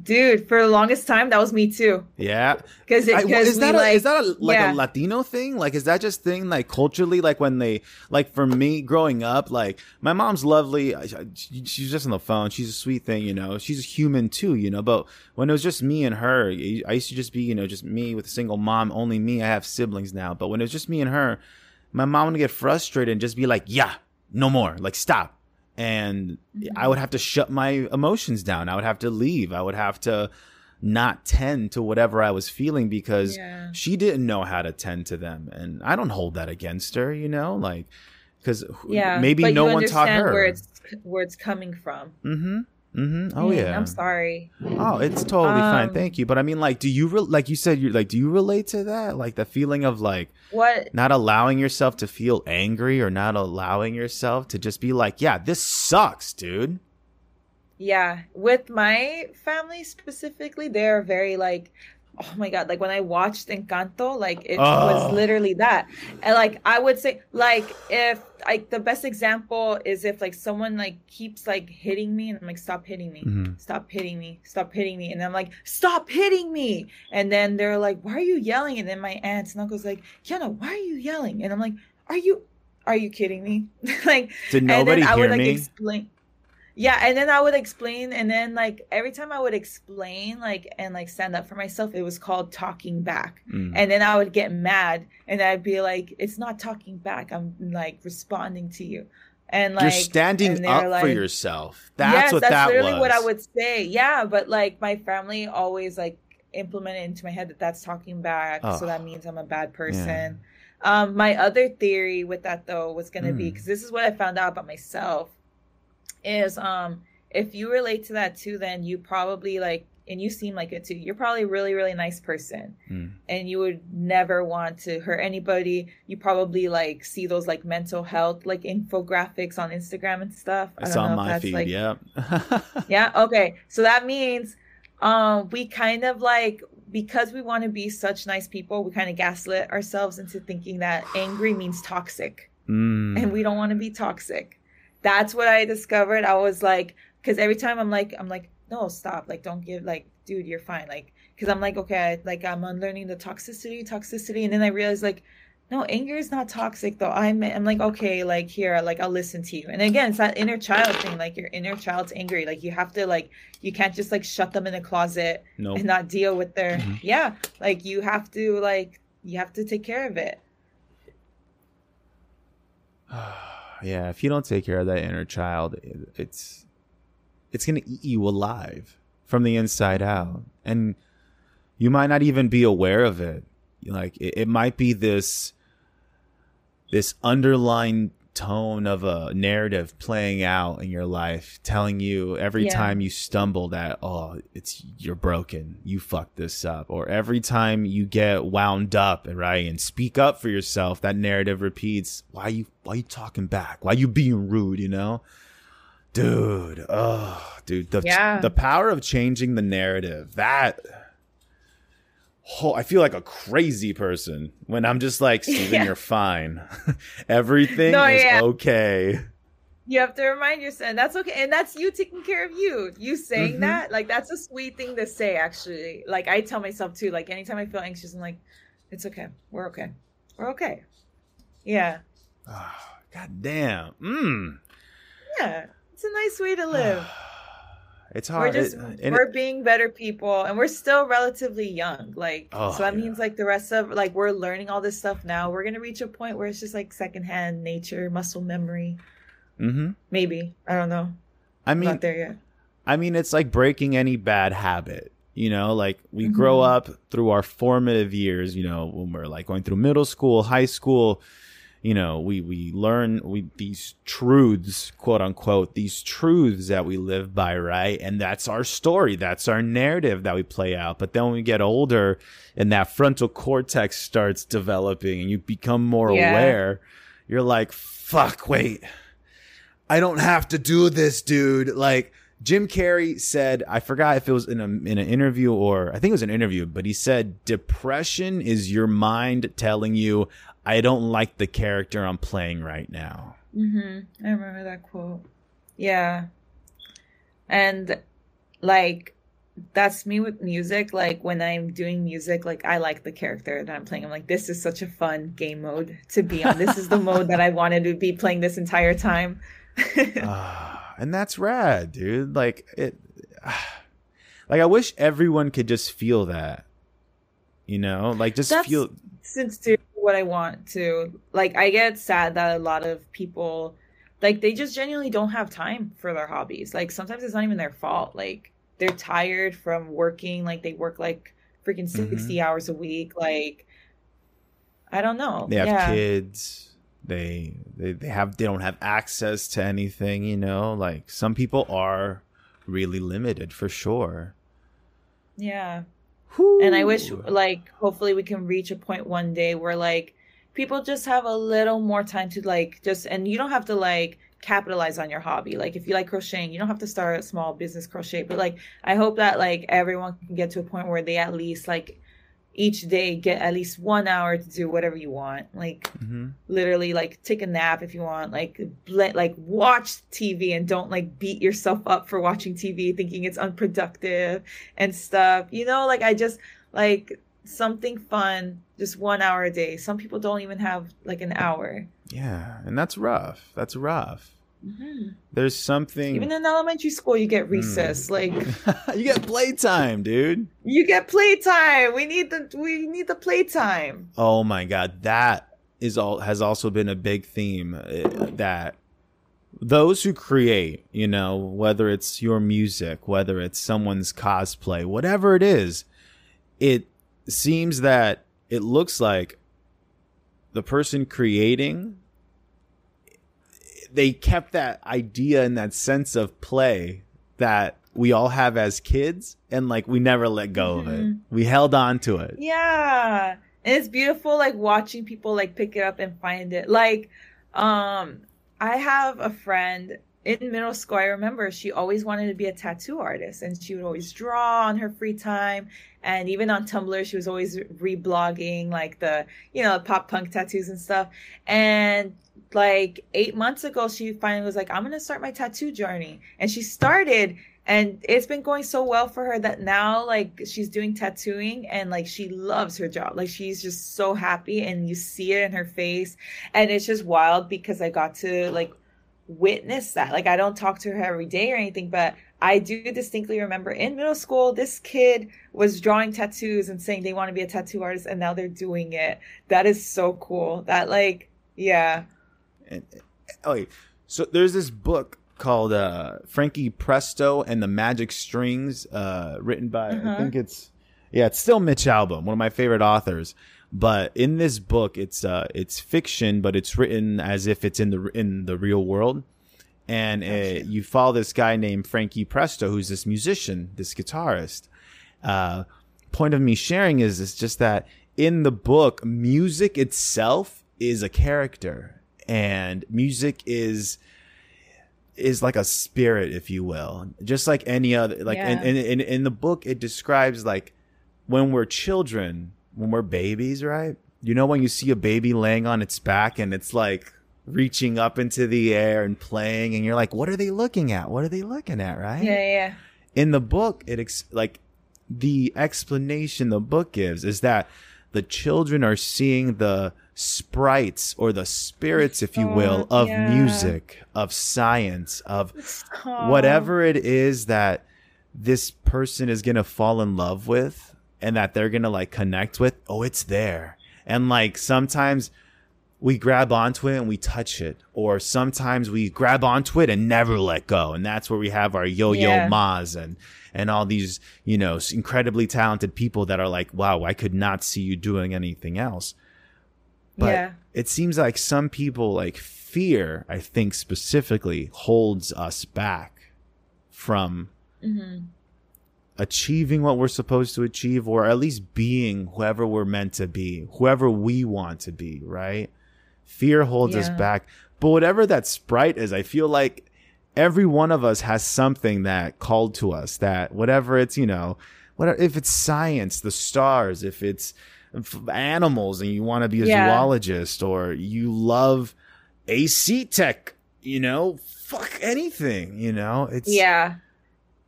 Dude, for the longest time, that was me too.
Yeah,
because is
that
a, like,
is that a, like yeah. a Latino thing? Like, is that just thing like culturally? Like when they like for me growing up, like my mom's lovely. She's just on the phone. She's a sweet thing, you know. She's a human too, you know. But when it was just me and her, I used to just be, you know, just me with a single mom, only me. I have siblings now, but when it was just me and her, my mom would get frustrated and just be like, "Yeah, no more. Like, stop." And mm-hmm. I would have to shut my emotions down. I would have to leave. I would have to not tend to whatever I was feeling because yeah. she didn't know how to tend to them. And I don't hold that against her, you know, like because
Yeah,
maybe no one taught her.
where it's where it's coming from.
mm-hmm. Mm-hmm. Oh yeah.
I'm sorry.
Oh, it's totally fine.
Um,
Thank you. But I mean, like, do you re- like you said? You like, do you relate to that? Like the feeling of like
What?
not allowing yourself to feel angry or not allowing yourself to just be like, yeah, this sucks, dude.
Yeah, with my family specifically, they're very like, oh my god, like when I watched Encanto, like it
Oh.
was literally that. And like I would say, like if like the best example is if like someone like keeps like hitting me and I'm like, stop hitting me,
Mhm.
stop hitting me, stop hitting me, and I'm like, stop hitting me, and then they're like, why are you yelling? And then my aunts and uncles like, Kiana, why are you yelling? And I'm like, are you are you kidding me? like
Did
and
nobody
then I
hear
would like
me?
explain. Yeah, and then I would explain, and then like every time I would explain, like and like stand up for myself, it was called talking back.
Mm.
And then I would get mad, and I'd be like, "It's not talking back. I'm like responding to you." And like
You're standing up
they're
for yourself. That's
yes,
what
that's
that
literally
was.
what I would say. Yeah, but like my family always like implemented into my head that that's talking back,
Oh.
so that means I'm a bad person. Um, my other theory with that though was gonna be
Mm.
because this is what I found out about myself is um if you relate to that too, then you probably like and you seem like it too. You're probably a really really nice person,
Mm.
and you would never want to hurt anybody. You probably like see those like mental health like infographics on Instagram and stuff. I
It's
don't
on my
that's,
feed.
like,
yep.
yeah okay so that means um we kind of like because we want to be such nice people we kind of gaslit ourselves into thinking that angry means toxic
Mm.
and we don't want to be toxic that's what i discovered. I was like because every time i'm like i'm like no stop. Like don't give like dude you're fine. Like because i'm like okay like i'm unlearning the toxicity toxicity. And then i realized like no anger is not toxic though. I'm i'm like okay like here like i'll listen to you. And again it's that inner child thing like your inner child's angry. Like you have to like you can't just like shut them in a closet
Nope.
and not deal with their
Mhm.
yeah like you have to like you have to take care of it
yeah, if you don't take care of that inner child, it- it's it's gonna eat you alive from the inside out, and you might not even be aware of it. Like it, it might be this this underlying tone of a narrative playing out in your life, telling you every
Yeah.
time you stumble that oh, it's you're broken, you fucked this up, or every time you get wound up, right, and speak up for yourself, that narrative repeats. Why you why you talking back? Why you being rude? You know, dude. Oh, dude. The
Yeah.
the power of changing the narrative that. Oh, I feel like a crazy person when I'm just like, Steven,
Yeah.
you're fine. Everything
No,
is
yeah.
okay.
You have to remind yourself, and that's okay, and that's you taking care of you. You saying
Mhm.
that, like that's a sweet thing to say. Actually, like I tell myself too. Like anytime I feel anxious, I'm like, it's okay, we're okay, we're okay. Yeah,
Oh, God damn. Mm.
yeah, it's a nice way to live.
It's hard.
we're just
It-
we're being better people, and we're still relatively young. Like
Oh,
so that
yeah.
means like the rest of like we're learning all this stuff now. We're gonna reach a point where it's just like secondhand nature, muscle memory.
hmm
Maybe I don't know.
I
I'm
mean,
not there yet.
I mean, it's like breaking any bad habit. You know, like we grow
Mhm.
up through our formative years. You know, when we're like going through middle school, high school. You know, we we learn we these truths, quote unquote, these truths that we live by, right? And that's our story. That's our narrative that we play out. But then when we get older, and that frontal cortex starts developing, and you become more
Yeah.
aware, you're like, "Fuck, wait." I don't have to do this, dude. Like Jim Carrey said, I forgot if it was in a in an interview or I think it was an interview, but he said depression is your mind telling you I don't like the character I'm playing right now.
Mm-hmm. I remember that quote. Yeah. And like that's me with music. Like when I'm doing music, like I like the character that I'm playing. I'm like, this is such a fun game mode to be on. This is the mode that I wanted to be playing this entire time.
Ah, and that's rad, dude. Like it like I wish everyone could just feel that. You know? Like just
That's-
feel
since do what I want to. Like I get sad that a lot of people like they just genuinely don't have time for their hobbies. Like sometimes it's not even their fault. Like they're tired from working, like they work like freaking
Mhm.
60 hours a week. Like I don't know.
they have
yeah.
kids. They they they have they don't have access to anything. You know, like some people are really limited for sure.
Yeah. Whew. And I wish like hopefully we can reach a point one day where like people just have a little more time to like just and you don't have to like capitalize on your hobby. Like if you like crocheting, you don't have to start a small business crochet, but like I hope that like everyone can get to a point where they at least like each day get at least one hour to do whatever you want. Like mm-hmm. literally like take a nap if you want. Like like watch tv and don't like beat yourself up for watching tv thinking it's unproductive and stuff. You know like i just like something fun just one hour a day. Some people don't even have like an hour.
Yeah and that's rough. That's rough Mm-hmm. There's something.
Even in elementary school, you get recess. Mm.
Like you get playtime, dude.
You get playtime. We need the we need the playtime.
Oh my god, that is all has also been a big theme uh, that those who create, you know, whether it's your music, whether it's someone's cosplay, whatever it is, it seems that it looks like the person creating they kept that idea and that sense of play that we all have as kids and like we never let go mm-hmm. of it. Mm-hmm. We held on to it.
Yeah. And it's beautiful like watching people like pick it up and find it. Like um I have a friend in middle school, I remember she always wanted to be a tattoo artist and she would always draw on her free time. And even on Tumblr, she was always reblogging like the, you know, pop punk tattoos and stuff. And like eight months ago, she finally was like, I'm going to start my tattoo journey. And she started and it's been going so well for her that now like she's doing tattooing and like she loves her job like she's just so happy and you see it in her face and it's just wild because i got to like witness that like i don't talk to her every day or anything but i do distinctly remember in middle school this kid was drawing tattoos and saying they want to be a tattoo artist and now they're doing it that is so cool that like yeah
and, oh, wait. So there's this book called uh, Frankie Presto and the Magic Strings, uh, written by uh-huh. I think it's yeah, it's still Mitch Albom, one of my favorite authors. But in this book, it's uh, it's fiction, but it's written as if it's in the in the real world. And uh, you follow this guy named Frankie Presto, who's this musician, this guitarist. Uh, point of me sharing is is just that in the book, music itself is a character and music is is like a spirit if you will just like any other like yeah. in, in, in the book it describes like when we're children when we're babies right? You know when you see a baby laying on its back and it's like reaching up into the air and playing and you're like what are they looking at? What are they looking at? Right?
Yeah yeah
in the book it ex- like the explanation the book gives is that the children are seeing the sprites or the spirits, if you oh, will, of yeah. music, of science, of whatever it is that this person is going to fall in love with and that they're to like connect with. Oh, it's there. And like sometimes we grab onto it and we touch it, or sometimes we grab onto it and never let go. And that's where we have our yo yo yeah. Maz and, and all these, you know, incredibly talented people that are like, wow, I could not see you doing anything else. But yeah. it seems like some people like fear, I think specifically holds us back from mm-hmm. Achieving what we're supposed to achieve or at least being whoever we're meant to be, whoever we want to be, right? Fear holds yeah. us back. But whatever that sprite is, I feel like every one of us has something that called to us that whatever it's, you know, whatever, if it's science, the stars, if it's, animals and you want to be a yeah. zoologist or you love AC tech, you know, fuck anything, you know. It's
Yeah.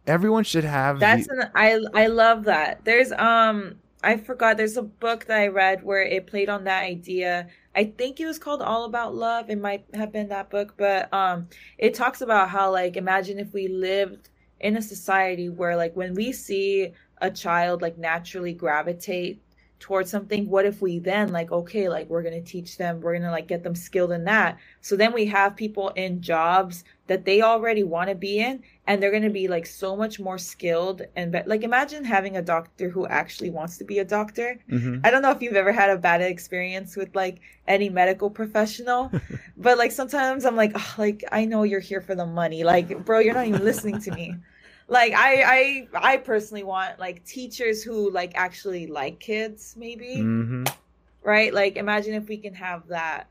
Everyone should have
That's the- an I I love that. There's um I forgot there's a book that I read where it played on that idea. I think it was called All About Love. It might have been that book, but um it talks about how like imagine if we lived in a society where like when we see a child like naturally gravitate towards something what if we then like okay like we're going to teach them we're going to like get them skilled in that so then we have people in jobs that they already want to be in and they're going to be like so much more skilled and be- like imagine having a doctor who actually wants to be a doctor mm-hmm. i don't know if you've ever had a bad experience with like any medical professional but like sometimes i'm like oh, like i know you're here for the money like bro you're not even listening to me like I I I personally want like teachers who like actually like kids maybe. Mm-hmm. Right? Like imagine if we can have that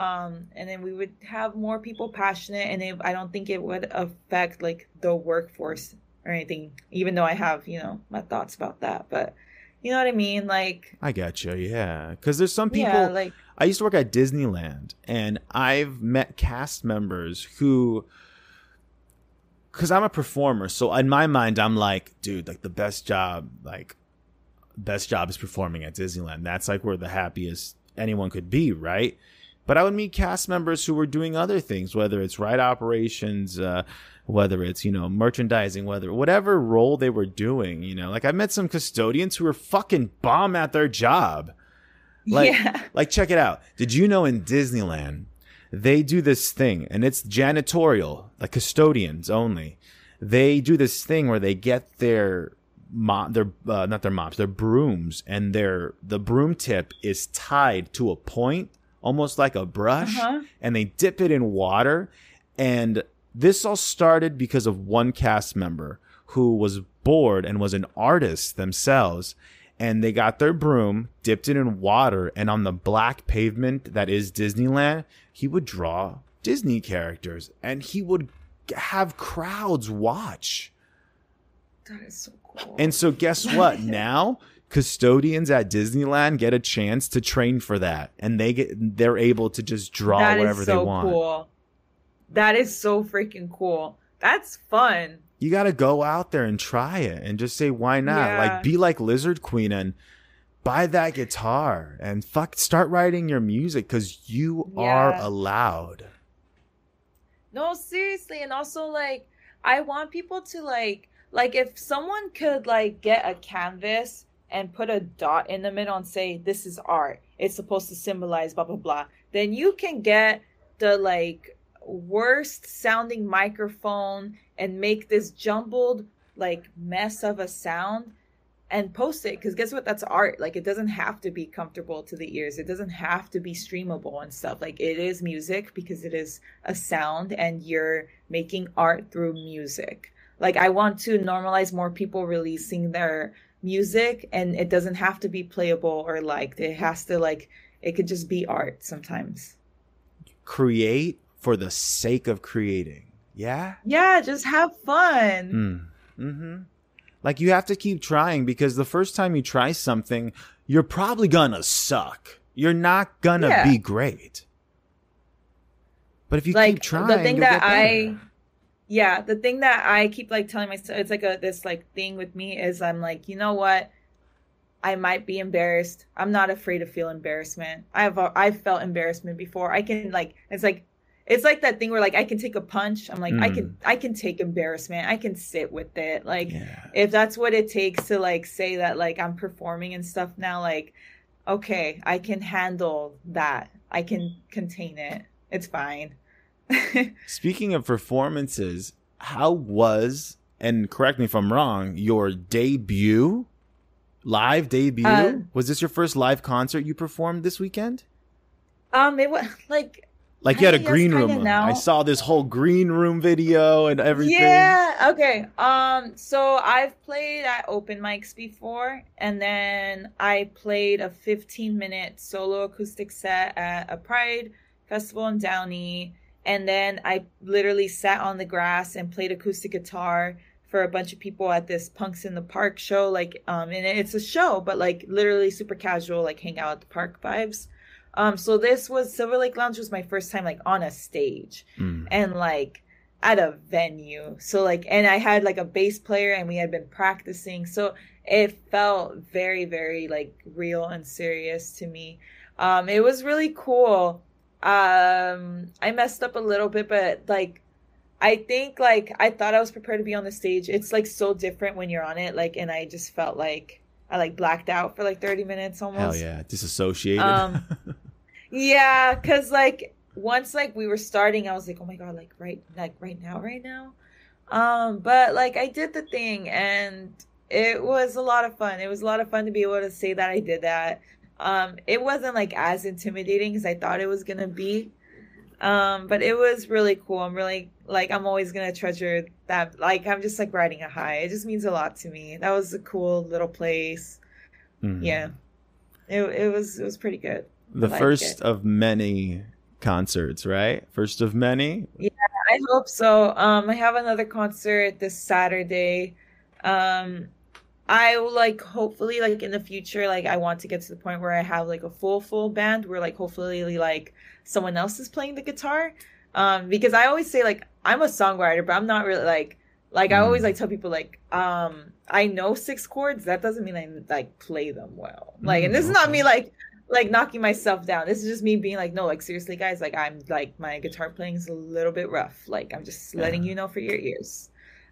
um and then we would have more people passionate and it, I don't think it would affect like the workforce or anything even though I have, you know, my thoughts about that, but you know what I mean? Like
I get you, yeah. Because there's some people. Yeah, like I used to work at Disneyland, and I've met cast members who because I'm a performer, so in my mind, I'm like, dude, like the best job, like best job is performing at Disneyland. That's like where the happiest anyone could be, right? But I would meet cast members who were doing other things, whether it's ride operations, uh, whether it's you know merchandising, whether whatever role they were doing. You know, like I met some custodians who were fucking bomb at their job. Like, yeah. like check it out. Did you know in Disneyland they do this thing and it's janitorial, like custodians only. They do this thing where they get their mop, their uh, not their mops, their brooms, and their the broom tip is tied to a point, almost like a brush, uh-huh. and they dip it in water. And this all started because of one cast member who was bored and was an artist themselves and they got their broom, dipped it in water, and on the black pavement that is Disneyland, he would draw Disney characters and he would have crowds watch.
That is so cool.
And so, guess what? now, custodians at Disneyland get a chance to train for that, and they get they're able to just draw that whatever so they want.
Cool. That is so freaking cool. That's fun
you got to go out there and try it and just say why not yeah. like be like Lizzerd Kween and buy that guitar and fuck start writing your music because you yeah. are allowed
no seriously and also like i want people to like like if someone could like get a canvas and put a dot in the middle and say this is art. It's supposed to symbolize blah blah blah. Then you can get the like worst sounding microphone and make this jumbled like mess of a sound and post it. Because guess what? That's art. Like it doesn't have to be comfortable to the ears. It doesn't have to be streamable and stuff. Like it is music because it is a sound and you're making art through music. Like i want to normalize more people releasing their music and it doesn't have to be playable or liked it has to like it could just be art sometimes
create for the sake of creating. Yeah?
Yeah, just have fun.
Mm. Mm-hmm. Like you have to keep trying because the first time you try something, you're probably gonna suck. You're not gonna yeah. be great. But if you like, keep trying, the thing that I
yeah, the thing that I keep like telling myself it's like a this like thing with me is I'm like, you know what? I might be embarrassed. I'm not afraid to feel embarrassment. I've I've felt embarrassment before. I can like it's like it's like that thing where like I can take a punch. I'm like mm. I can mm. I can take embarrassment. I can sit with it. Like yeah. if that's what it takes to like say that like I'm performing and stuff now like okay, I can handle that. I can contain it. It's fine.
Speaking of performances, how was and correct me if I'm wrong, your debut live debut? Uh, was this your first live concert you performed this weekend?
Um it was like
like you had a green room. I saw this whole green room video and everything.
Yeah. Okay. Um. So I've played at open mics before, and then I played a 15 minute solo acoustic set at a Pride festival in Downey, and then I literally sat on the grass and played acoustic guitar for a bunch of people at this Punks in the Park show. Like, um, and it's a show, but like literally super casual, like hang out at the park vibes. Um, so this was Silver Lake Lounge was my first time like on a stage mm. and like at a venue. So like, and I had like a bass player and we had been practicing. So it felt very, very like real and serious to me. Um, it was really cool. Um, I messed up a little bit, but like, I think like I thought I was prepared to be on the stage. It's like so different when you're on it. Like, and I just felt like I like blacked out for like 30 minutes almost.
Hell yeah, disassociated.
Um, yeah, cuz like once like we were starting, I was like, "Oh my god, like right like right now, right now." Um, but like I did the thing and it was a lot of fun. It was a lot of fun to be able to say that I did that. Um, it wasn't like as intimidating as I thought it was gonna be. Um, but it was really cool. I'm really like I'm always gonna treasure that. Like I'm just like riding a high. It just means a lot to me. That was a cool little place. Mm-hmm. Yeah, it it was it was pretty good.
The first it. of many concerts, right? First of many.
Yeah, I hope so. Um, I have another concert this Saturday. Um, I will like hopefully like in the future like I want to get to the point where I have like a full full band where like hopefully like someone else is playing the guitar. Um because I always say like I'm a songwriter but I'm not really like like mm. I always like tell people like um I know six chords. That doesn't mean I like play them well. Like and this is not me like like knocking myself down. This is just me being like no like seriously guys like I'm like my guitar playing is a little bit rough. Like I'm just letting you know for your ears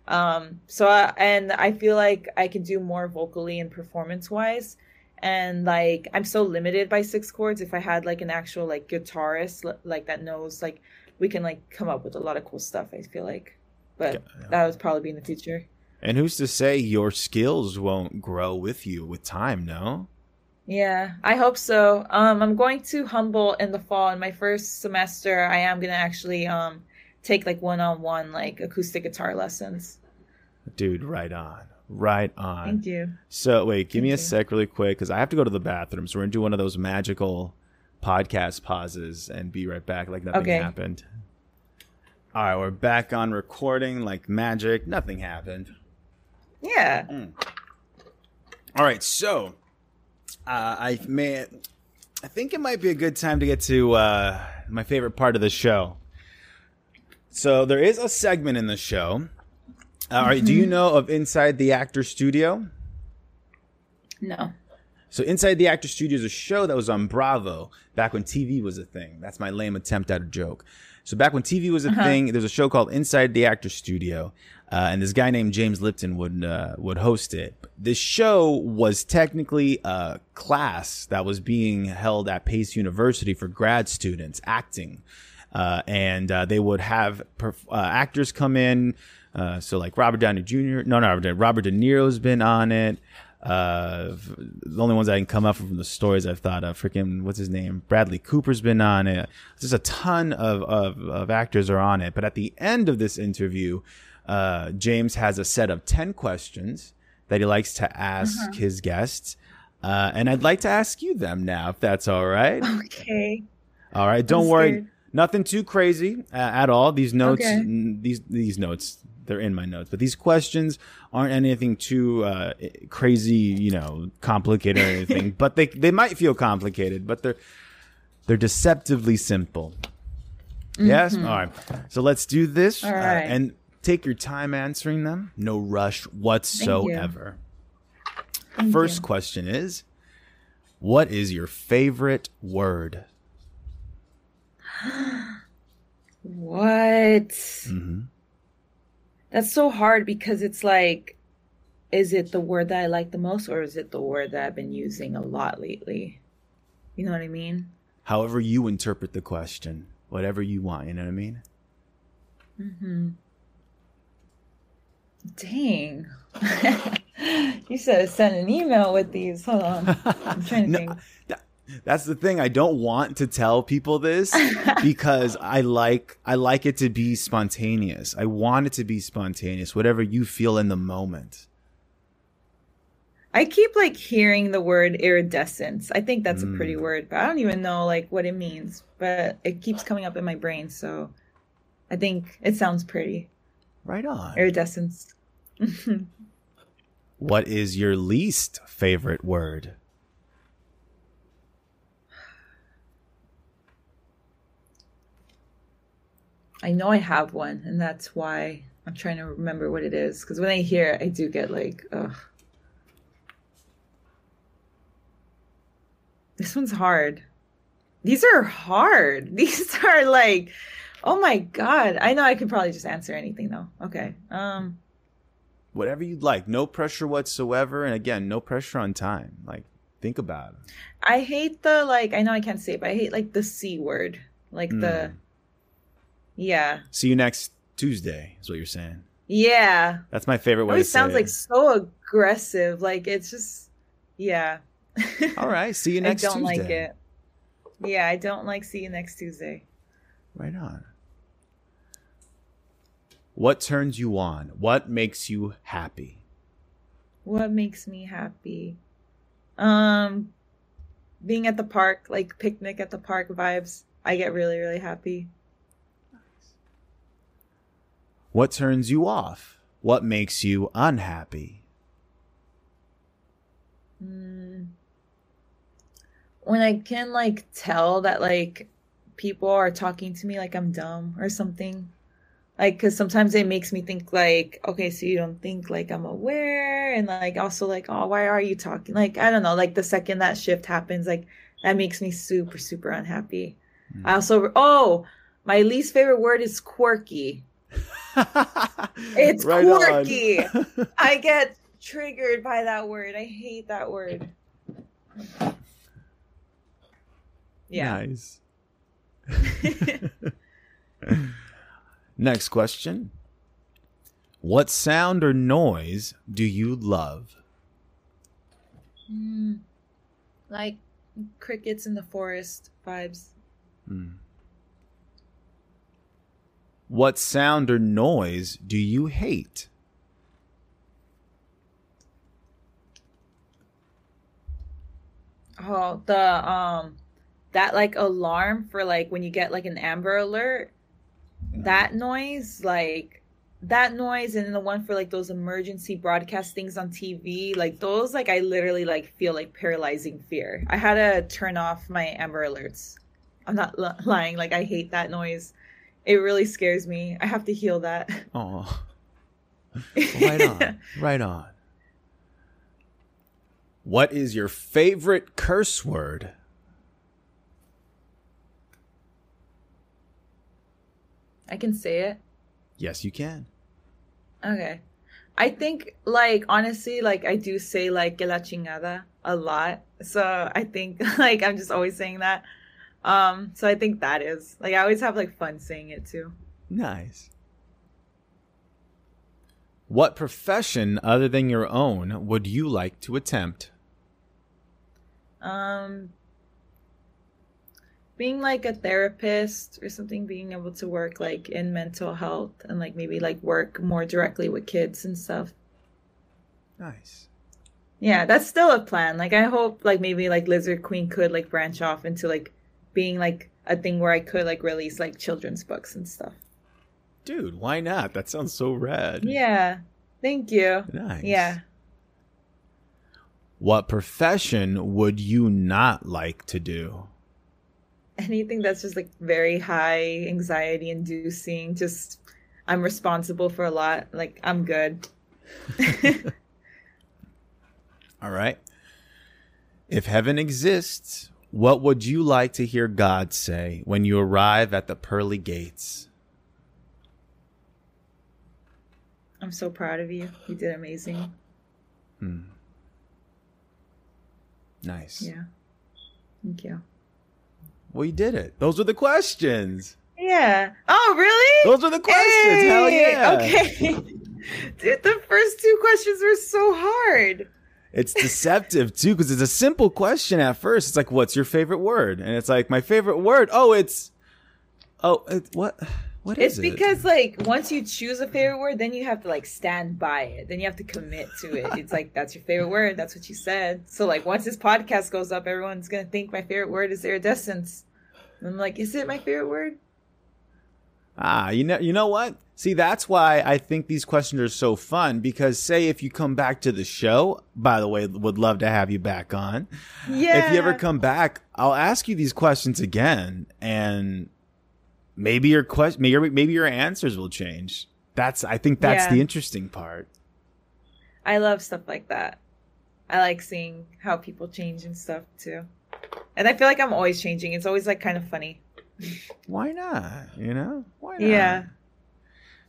um, so, I, and I feel like I can do more vocally and performance wise. And like, I'm so limited by six chords. If I had like an actual like guitarist like that knows, like, we can like come up with a lot of cool stuff. I feel like, but yeah. that would probably be in the future.
And who's to say your skills won't grow with you with time? No.
Yeah, I hope so. Um, I'm going to Humboldt in the fall. In my first semester, I am gonna actually um take like one-on-one like acoustic guitar lessons.
Dude, right on. Right on.
Thank you.
So wait, give Thank me a you. sec really quick because I have to go to the bathroom. So we're gonna do one of those magical podcast pauses and be right back like nothing okay. happened. All right, we're back on recording like magic. Nothing happened.
Yeah. Mm.
All right, so uh, I may, I think it might be a good time to get to uh, my favorite part of the show. So there is a segment in the show. All right. Do you mm-hmm. know of Inside the Actor Studio?
No.
So Inside the Actor Studio is a show that was on Bravo back when TV was a thing. That's my lame attempt at a joke. So back when TV was a uh-huh. thing, there's a show called Inside the Actor Studio, uh, and this guy named James Lipton would uh, would host it. This show was technically a class that was being held at Pace University for grad students acting. Uh, and uh, they would have perf- uh, actors come in. Uh, so like Robert Downey Jr. No, no, Robert De Niro's been on it. Uh, the only ones I can come up from the stories I've thought of, freaking what's his name? Bradley Cooper's been on it. Just a ton of, of, of actors are on it. But at the end of this interview, uh, James has a set of ten questions that he likes to ask uh-huh. his guests. and I'd like to ask you them now, if that's all right.
Okay.
All right. Don't I'm worry. Scared. Nothing too crazy uh, at all. These notes, okay. n- these these notes, they're in my notes, but these questions aren't anything too uh, crazy, you know, complicated or anything. but they they might feel complicated, but they're they're deceptively simple. Mm-hmm. Yes. All right. So let's do this,
uh, and
take your time answering them. No rush whatsoever. First you. question is, what is your favorite word?
what? Mm-hmm. That's so hard because it's like, is it the word that I like the most, or is it the word that I've been using a lot lately? You know what I mean?
However, you interpret the question, whatever you want, you know what I mean?
Mm-hmm. Dang. you said send an email with these. Hold on. I'm trying to no, think.
That's the thing. I don't want to tell people this because I like I like it to be spontaneous. I want it to be spontaneous, whatever you feel in the moment.
I keep like hearing the word iridescence. I think that's mm. a pretty mm. word, but I don't even know like what it means. But it keeps coming up in my brain, so I think it sounds pretty.
Right on.
Iridescence.
what is your least favorite word?
I know I have one, and that's why I'm trying to remember what it is. Because when I hear it, I do get like, ugh. This one's hard. These are hard. These are like, oh my god. I know I could probably just answer anything though. Okay. Um.
whatever you'd like. No pressure whatsoever. And again, no pressure on time. Like, think about it.
I hate the like. I know I can't say it, but I hate like the c word. Like mm. the. Yeah.
See you next Tuesday. Is what you're saying.
Yeah.
That's my favorite way.
It sounds like so aggressive. Like it's just. Yeah.
All right. See you next.
I don't
Tuesday.
like it. Yeah, I don't like see you next Tuesday.
Right on. What turns you on? What makes you happy?
What makes me happy? Um being at the park, like picnic at the park vibes. I get really really happy.
What turns you off? What makes you unhappy?
Mm. When I can like tell that like people are talking to me like I'm dumb or something like because sometimes it makes me think like okay so you don't think like i'm aware and like also like oh why are you talking like i don't know like the second that shift happens like that makes me super super unhappy mm. i also oh my least favorite word is quirky it's right quirky i get triggered by that word i hate that word
yeah nice Next question. What sound or noise do you love?
Mm, like crickets in the forest vibes.
Mm. What sound or noise do you hate?
Oh, the um that like alarm for like when you get like an amber alert that noise like that noise and the one for like those emergency broadcast things on TV, like those, like I literally like feel like paralyzing fear. I had to turn off my Amber Alerts. I'm not l- lying. Like I hate that noise. It really scares me. I have to heal that.
Oh, right on, right on. What is your favorite curse word?
I can say it.
Yes, you can.
Okay. I think like honestly, like I do say like que la chingada a lot. So I think like I'm just always saying that. Um, so I think that is like I always have like fun saying it too.
Nice. What profession other than your own would you like to attempt?
Um being like a therapist or something being able to work like in mental health and like maybe like work more directly with kids and stuff
nice
yeah that's still a plan like i hope like maybe like Lizzerd Kween could like branch off into like being like a thing where i could like release like children's books and stuff.
Dude why not? That sounds so rad.
Yeah. Thank you.
Nice.
Yeah.
What profession would you not like to do?
Anything that's just like very high anxiety inducing just i'm responsible for a lot like i'm good.
All right. If heaven exists what would you like to hear god say when you arrive at the pearly gates
i'm so proud of you you did amazing
hmm. nice
yeah thank you
we did it. Those were the questions.
Yeah. Oh, really?
Those are the questions. Hey, Hell yeah.
Okay. Dude, the first two questions were so hard.
It's deceptive too because it's a simple question at first. It's like, "What's your favorite word?" And it's like, "My favorite word." Oh, it's oh, it, what? What
it's
it?
because like once you choose a favorite word, then you have to like stand by it. Then you have to commit to it. It's like that's your favorite word. That's what you said. So like once this podcast goes up, everyone's gonna think my favorite word is iridescence. And I'm like, is it my favorite word?
Ah, you know, you know what? See, that's why I think these questions are so fun because say if you come back to the show, by the way, would love to have you back on.
Yeah.
If you ever come back, I'll ask you these questions again and maybe your question maybe, maybe your answers will change that's i think that's yeah. the interesting part
i love stuff like that i like seeing how people change and stuff too and i feel like i'm always changing it's always like kind of funny
why not you know why not
yeah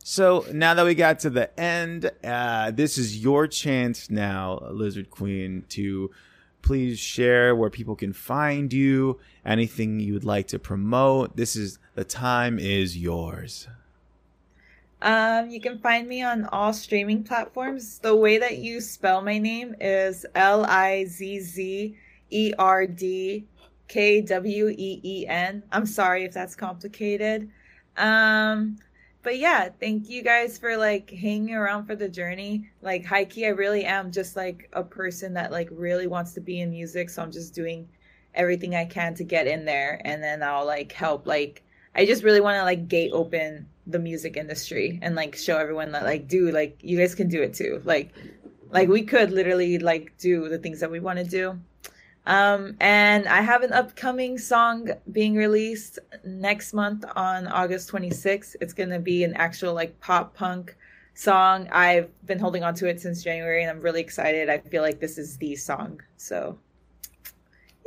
So now that we got to the end, uh, this is your chance now, Lizzerd Kween, to please share where people can find you, anything you would like to promote. This is the time is yours.
Um, you can find me on all streaming platforms. The way that you spell my name is L I Z Z E R D K W E E N. I'm sorry if that's complicated. Um, but yeah, thank you guys for like hanging around for the journey. Like Heike, I really am just like a person that like really wants to be in music, so I'm just doing everything I can to get in there, and then I'll like help like I just really want to like gate open the music industry and like show everyone that like dude like you guys can do it too like like we could literally like do the things that we want to do um and i have an upcoming song being released next month on august 26th it's gonna be an actual like pop punk song i've been holding on to it since january and i'm really excited i feel like this is the song so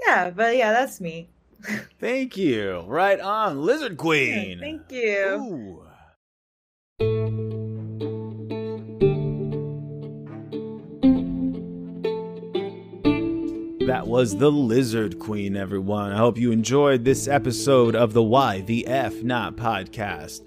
yeah but yeah that's me
Thank you. Right on, Lizzerd Kween.
Yeah, thank you.
Ooh. That was the Lizzerd Kween, everyone. I hope you enjoyed this episode of the Why the F Not podcast.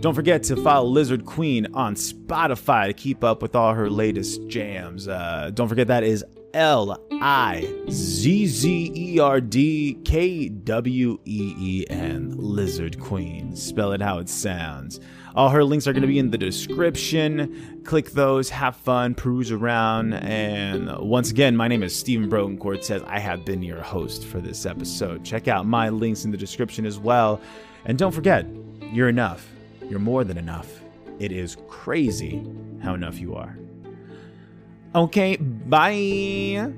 Don't forget to follow Lizzerd Kween on Spotify to keep up with all her latest jams. Uh, don't forget that is L I Z Z E R D K W E E N, Lizzerd Kween. Spell it how it sounds. All her links are going to be in the description. Click those, have fun, peruse around. And once again, my name is Stephen Brotencourt. Says I have been your host for this episode. Check out my links in the description as well. And don't forget, you're enough. You're more than enough. It is crazy how enough you are. Okay, bye.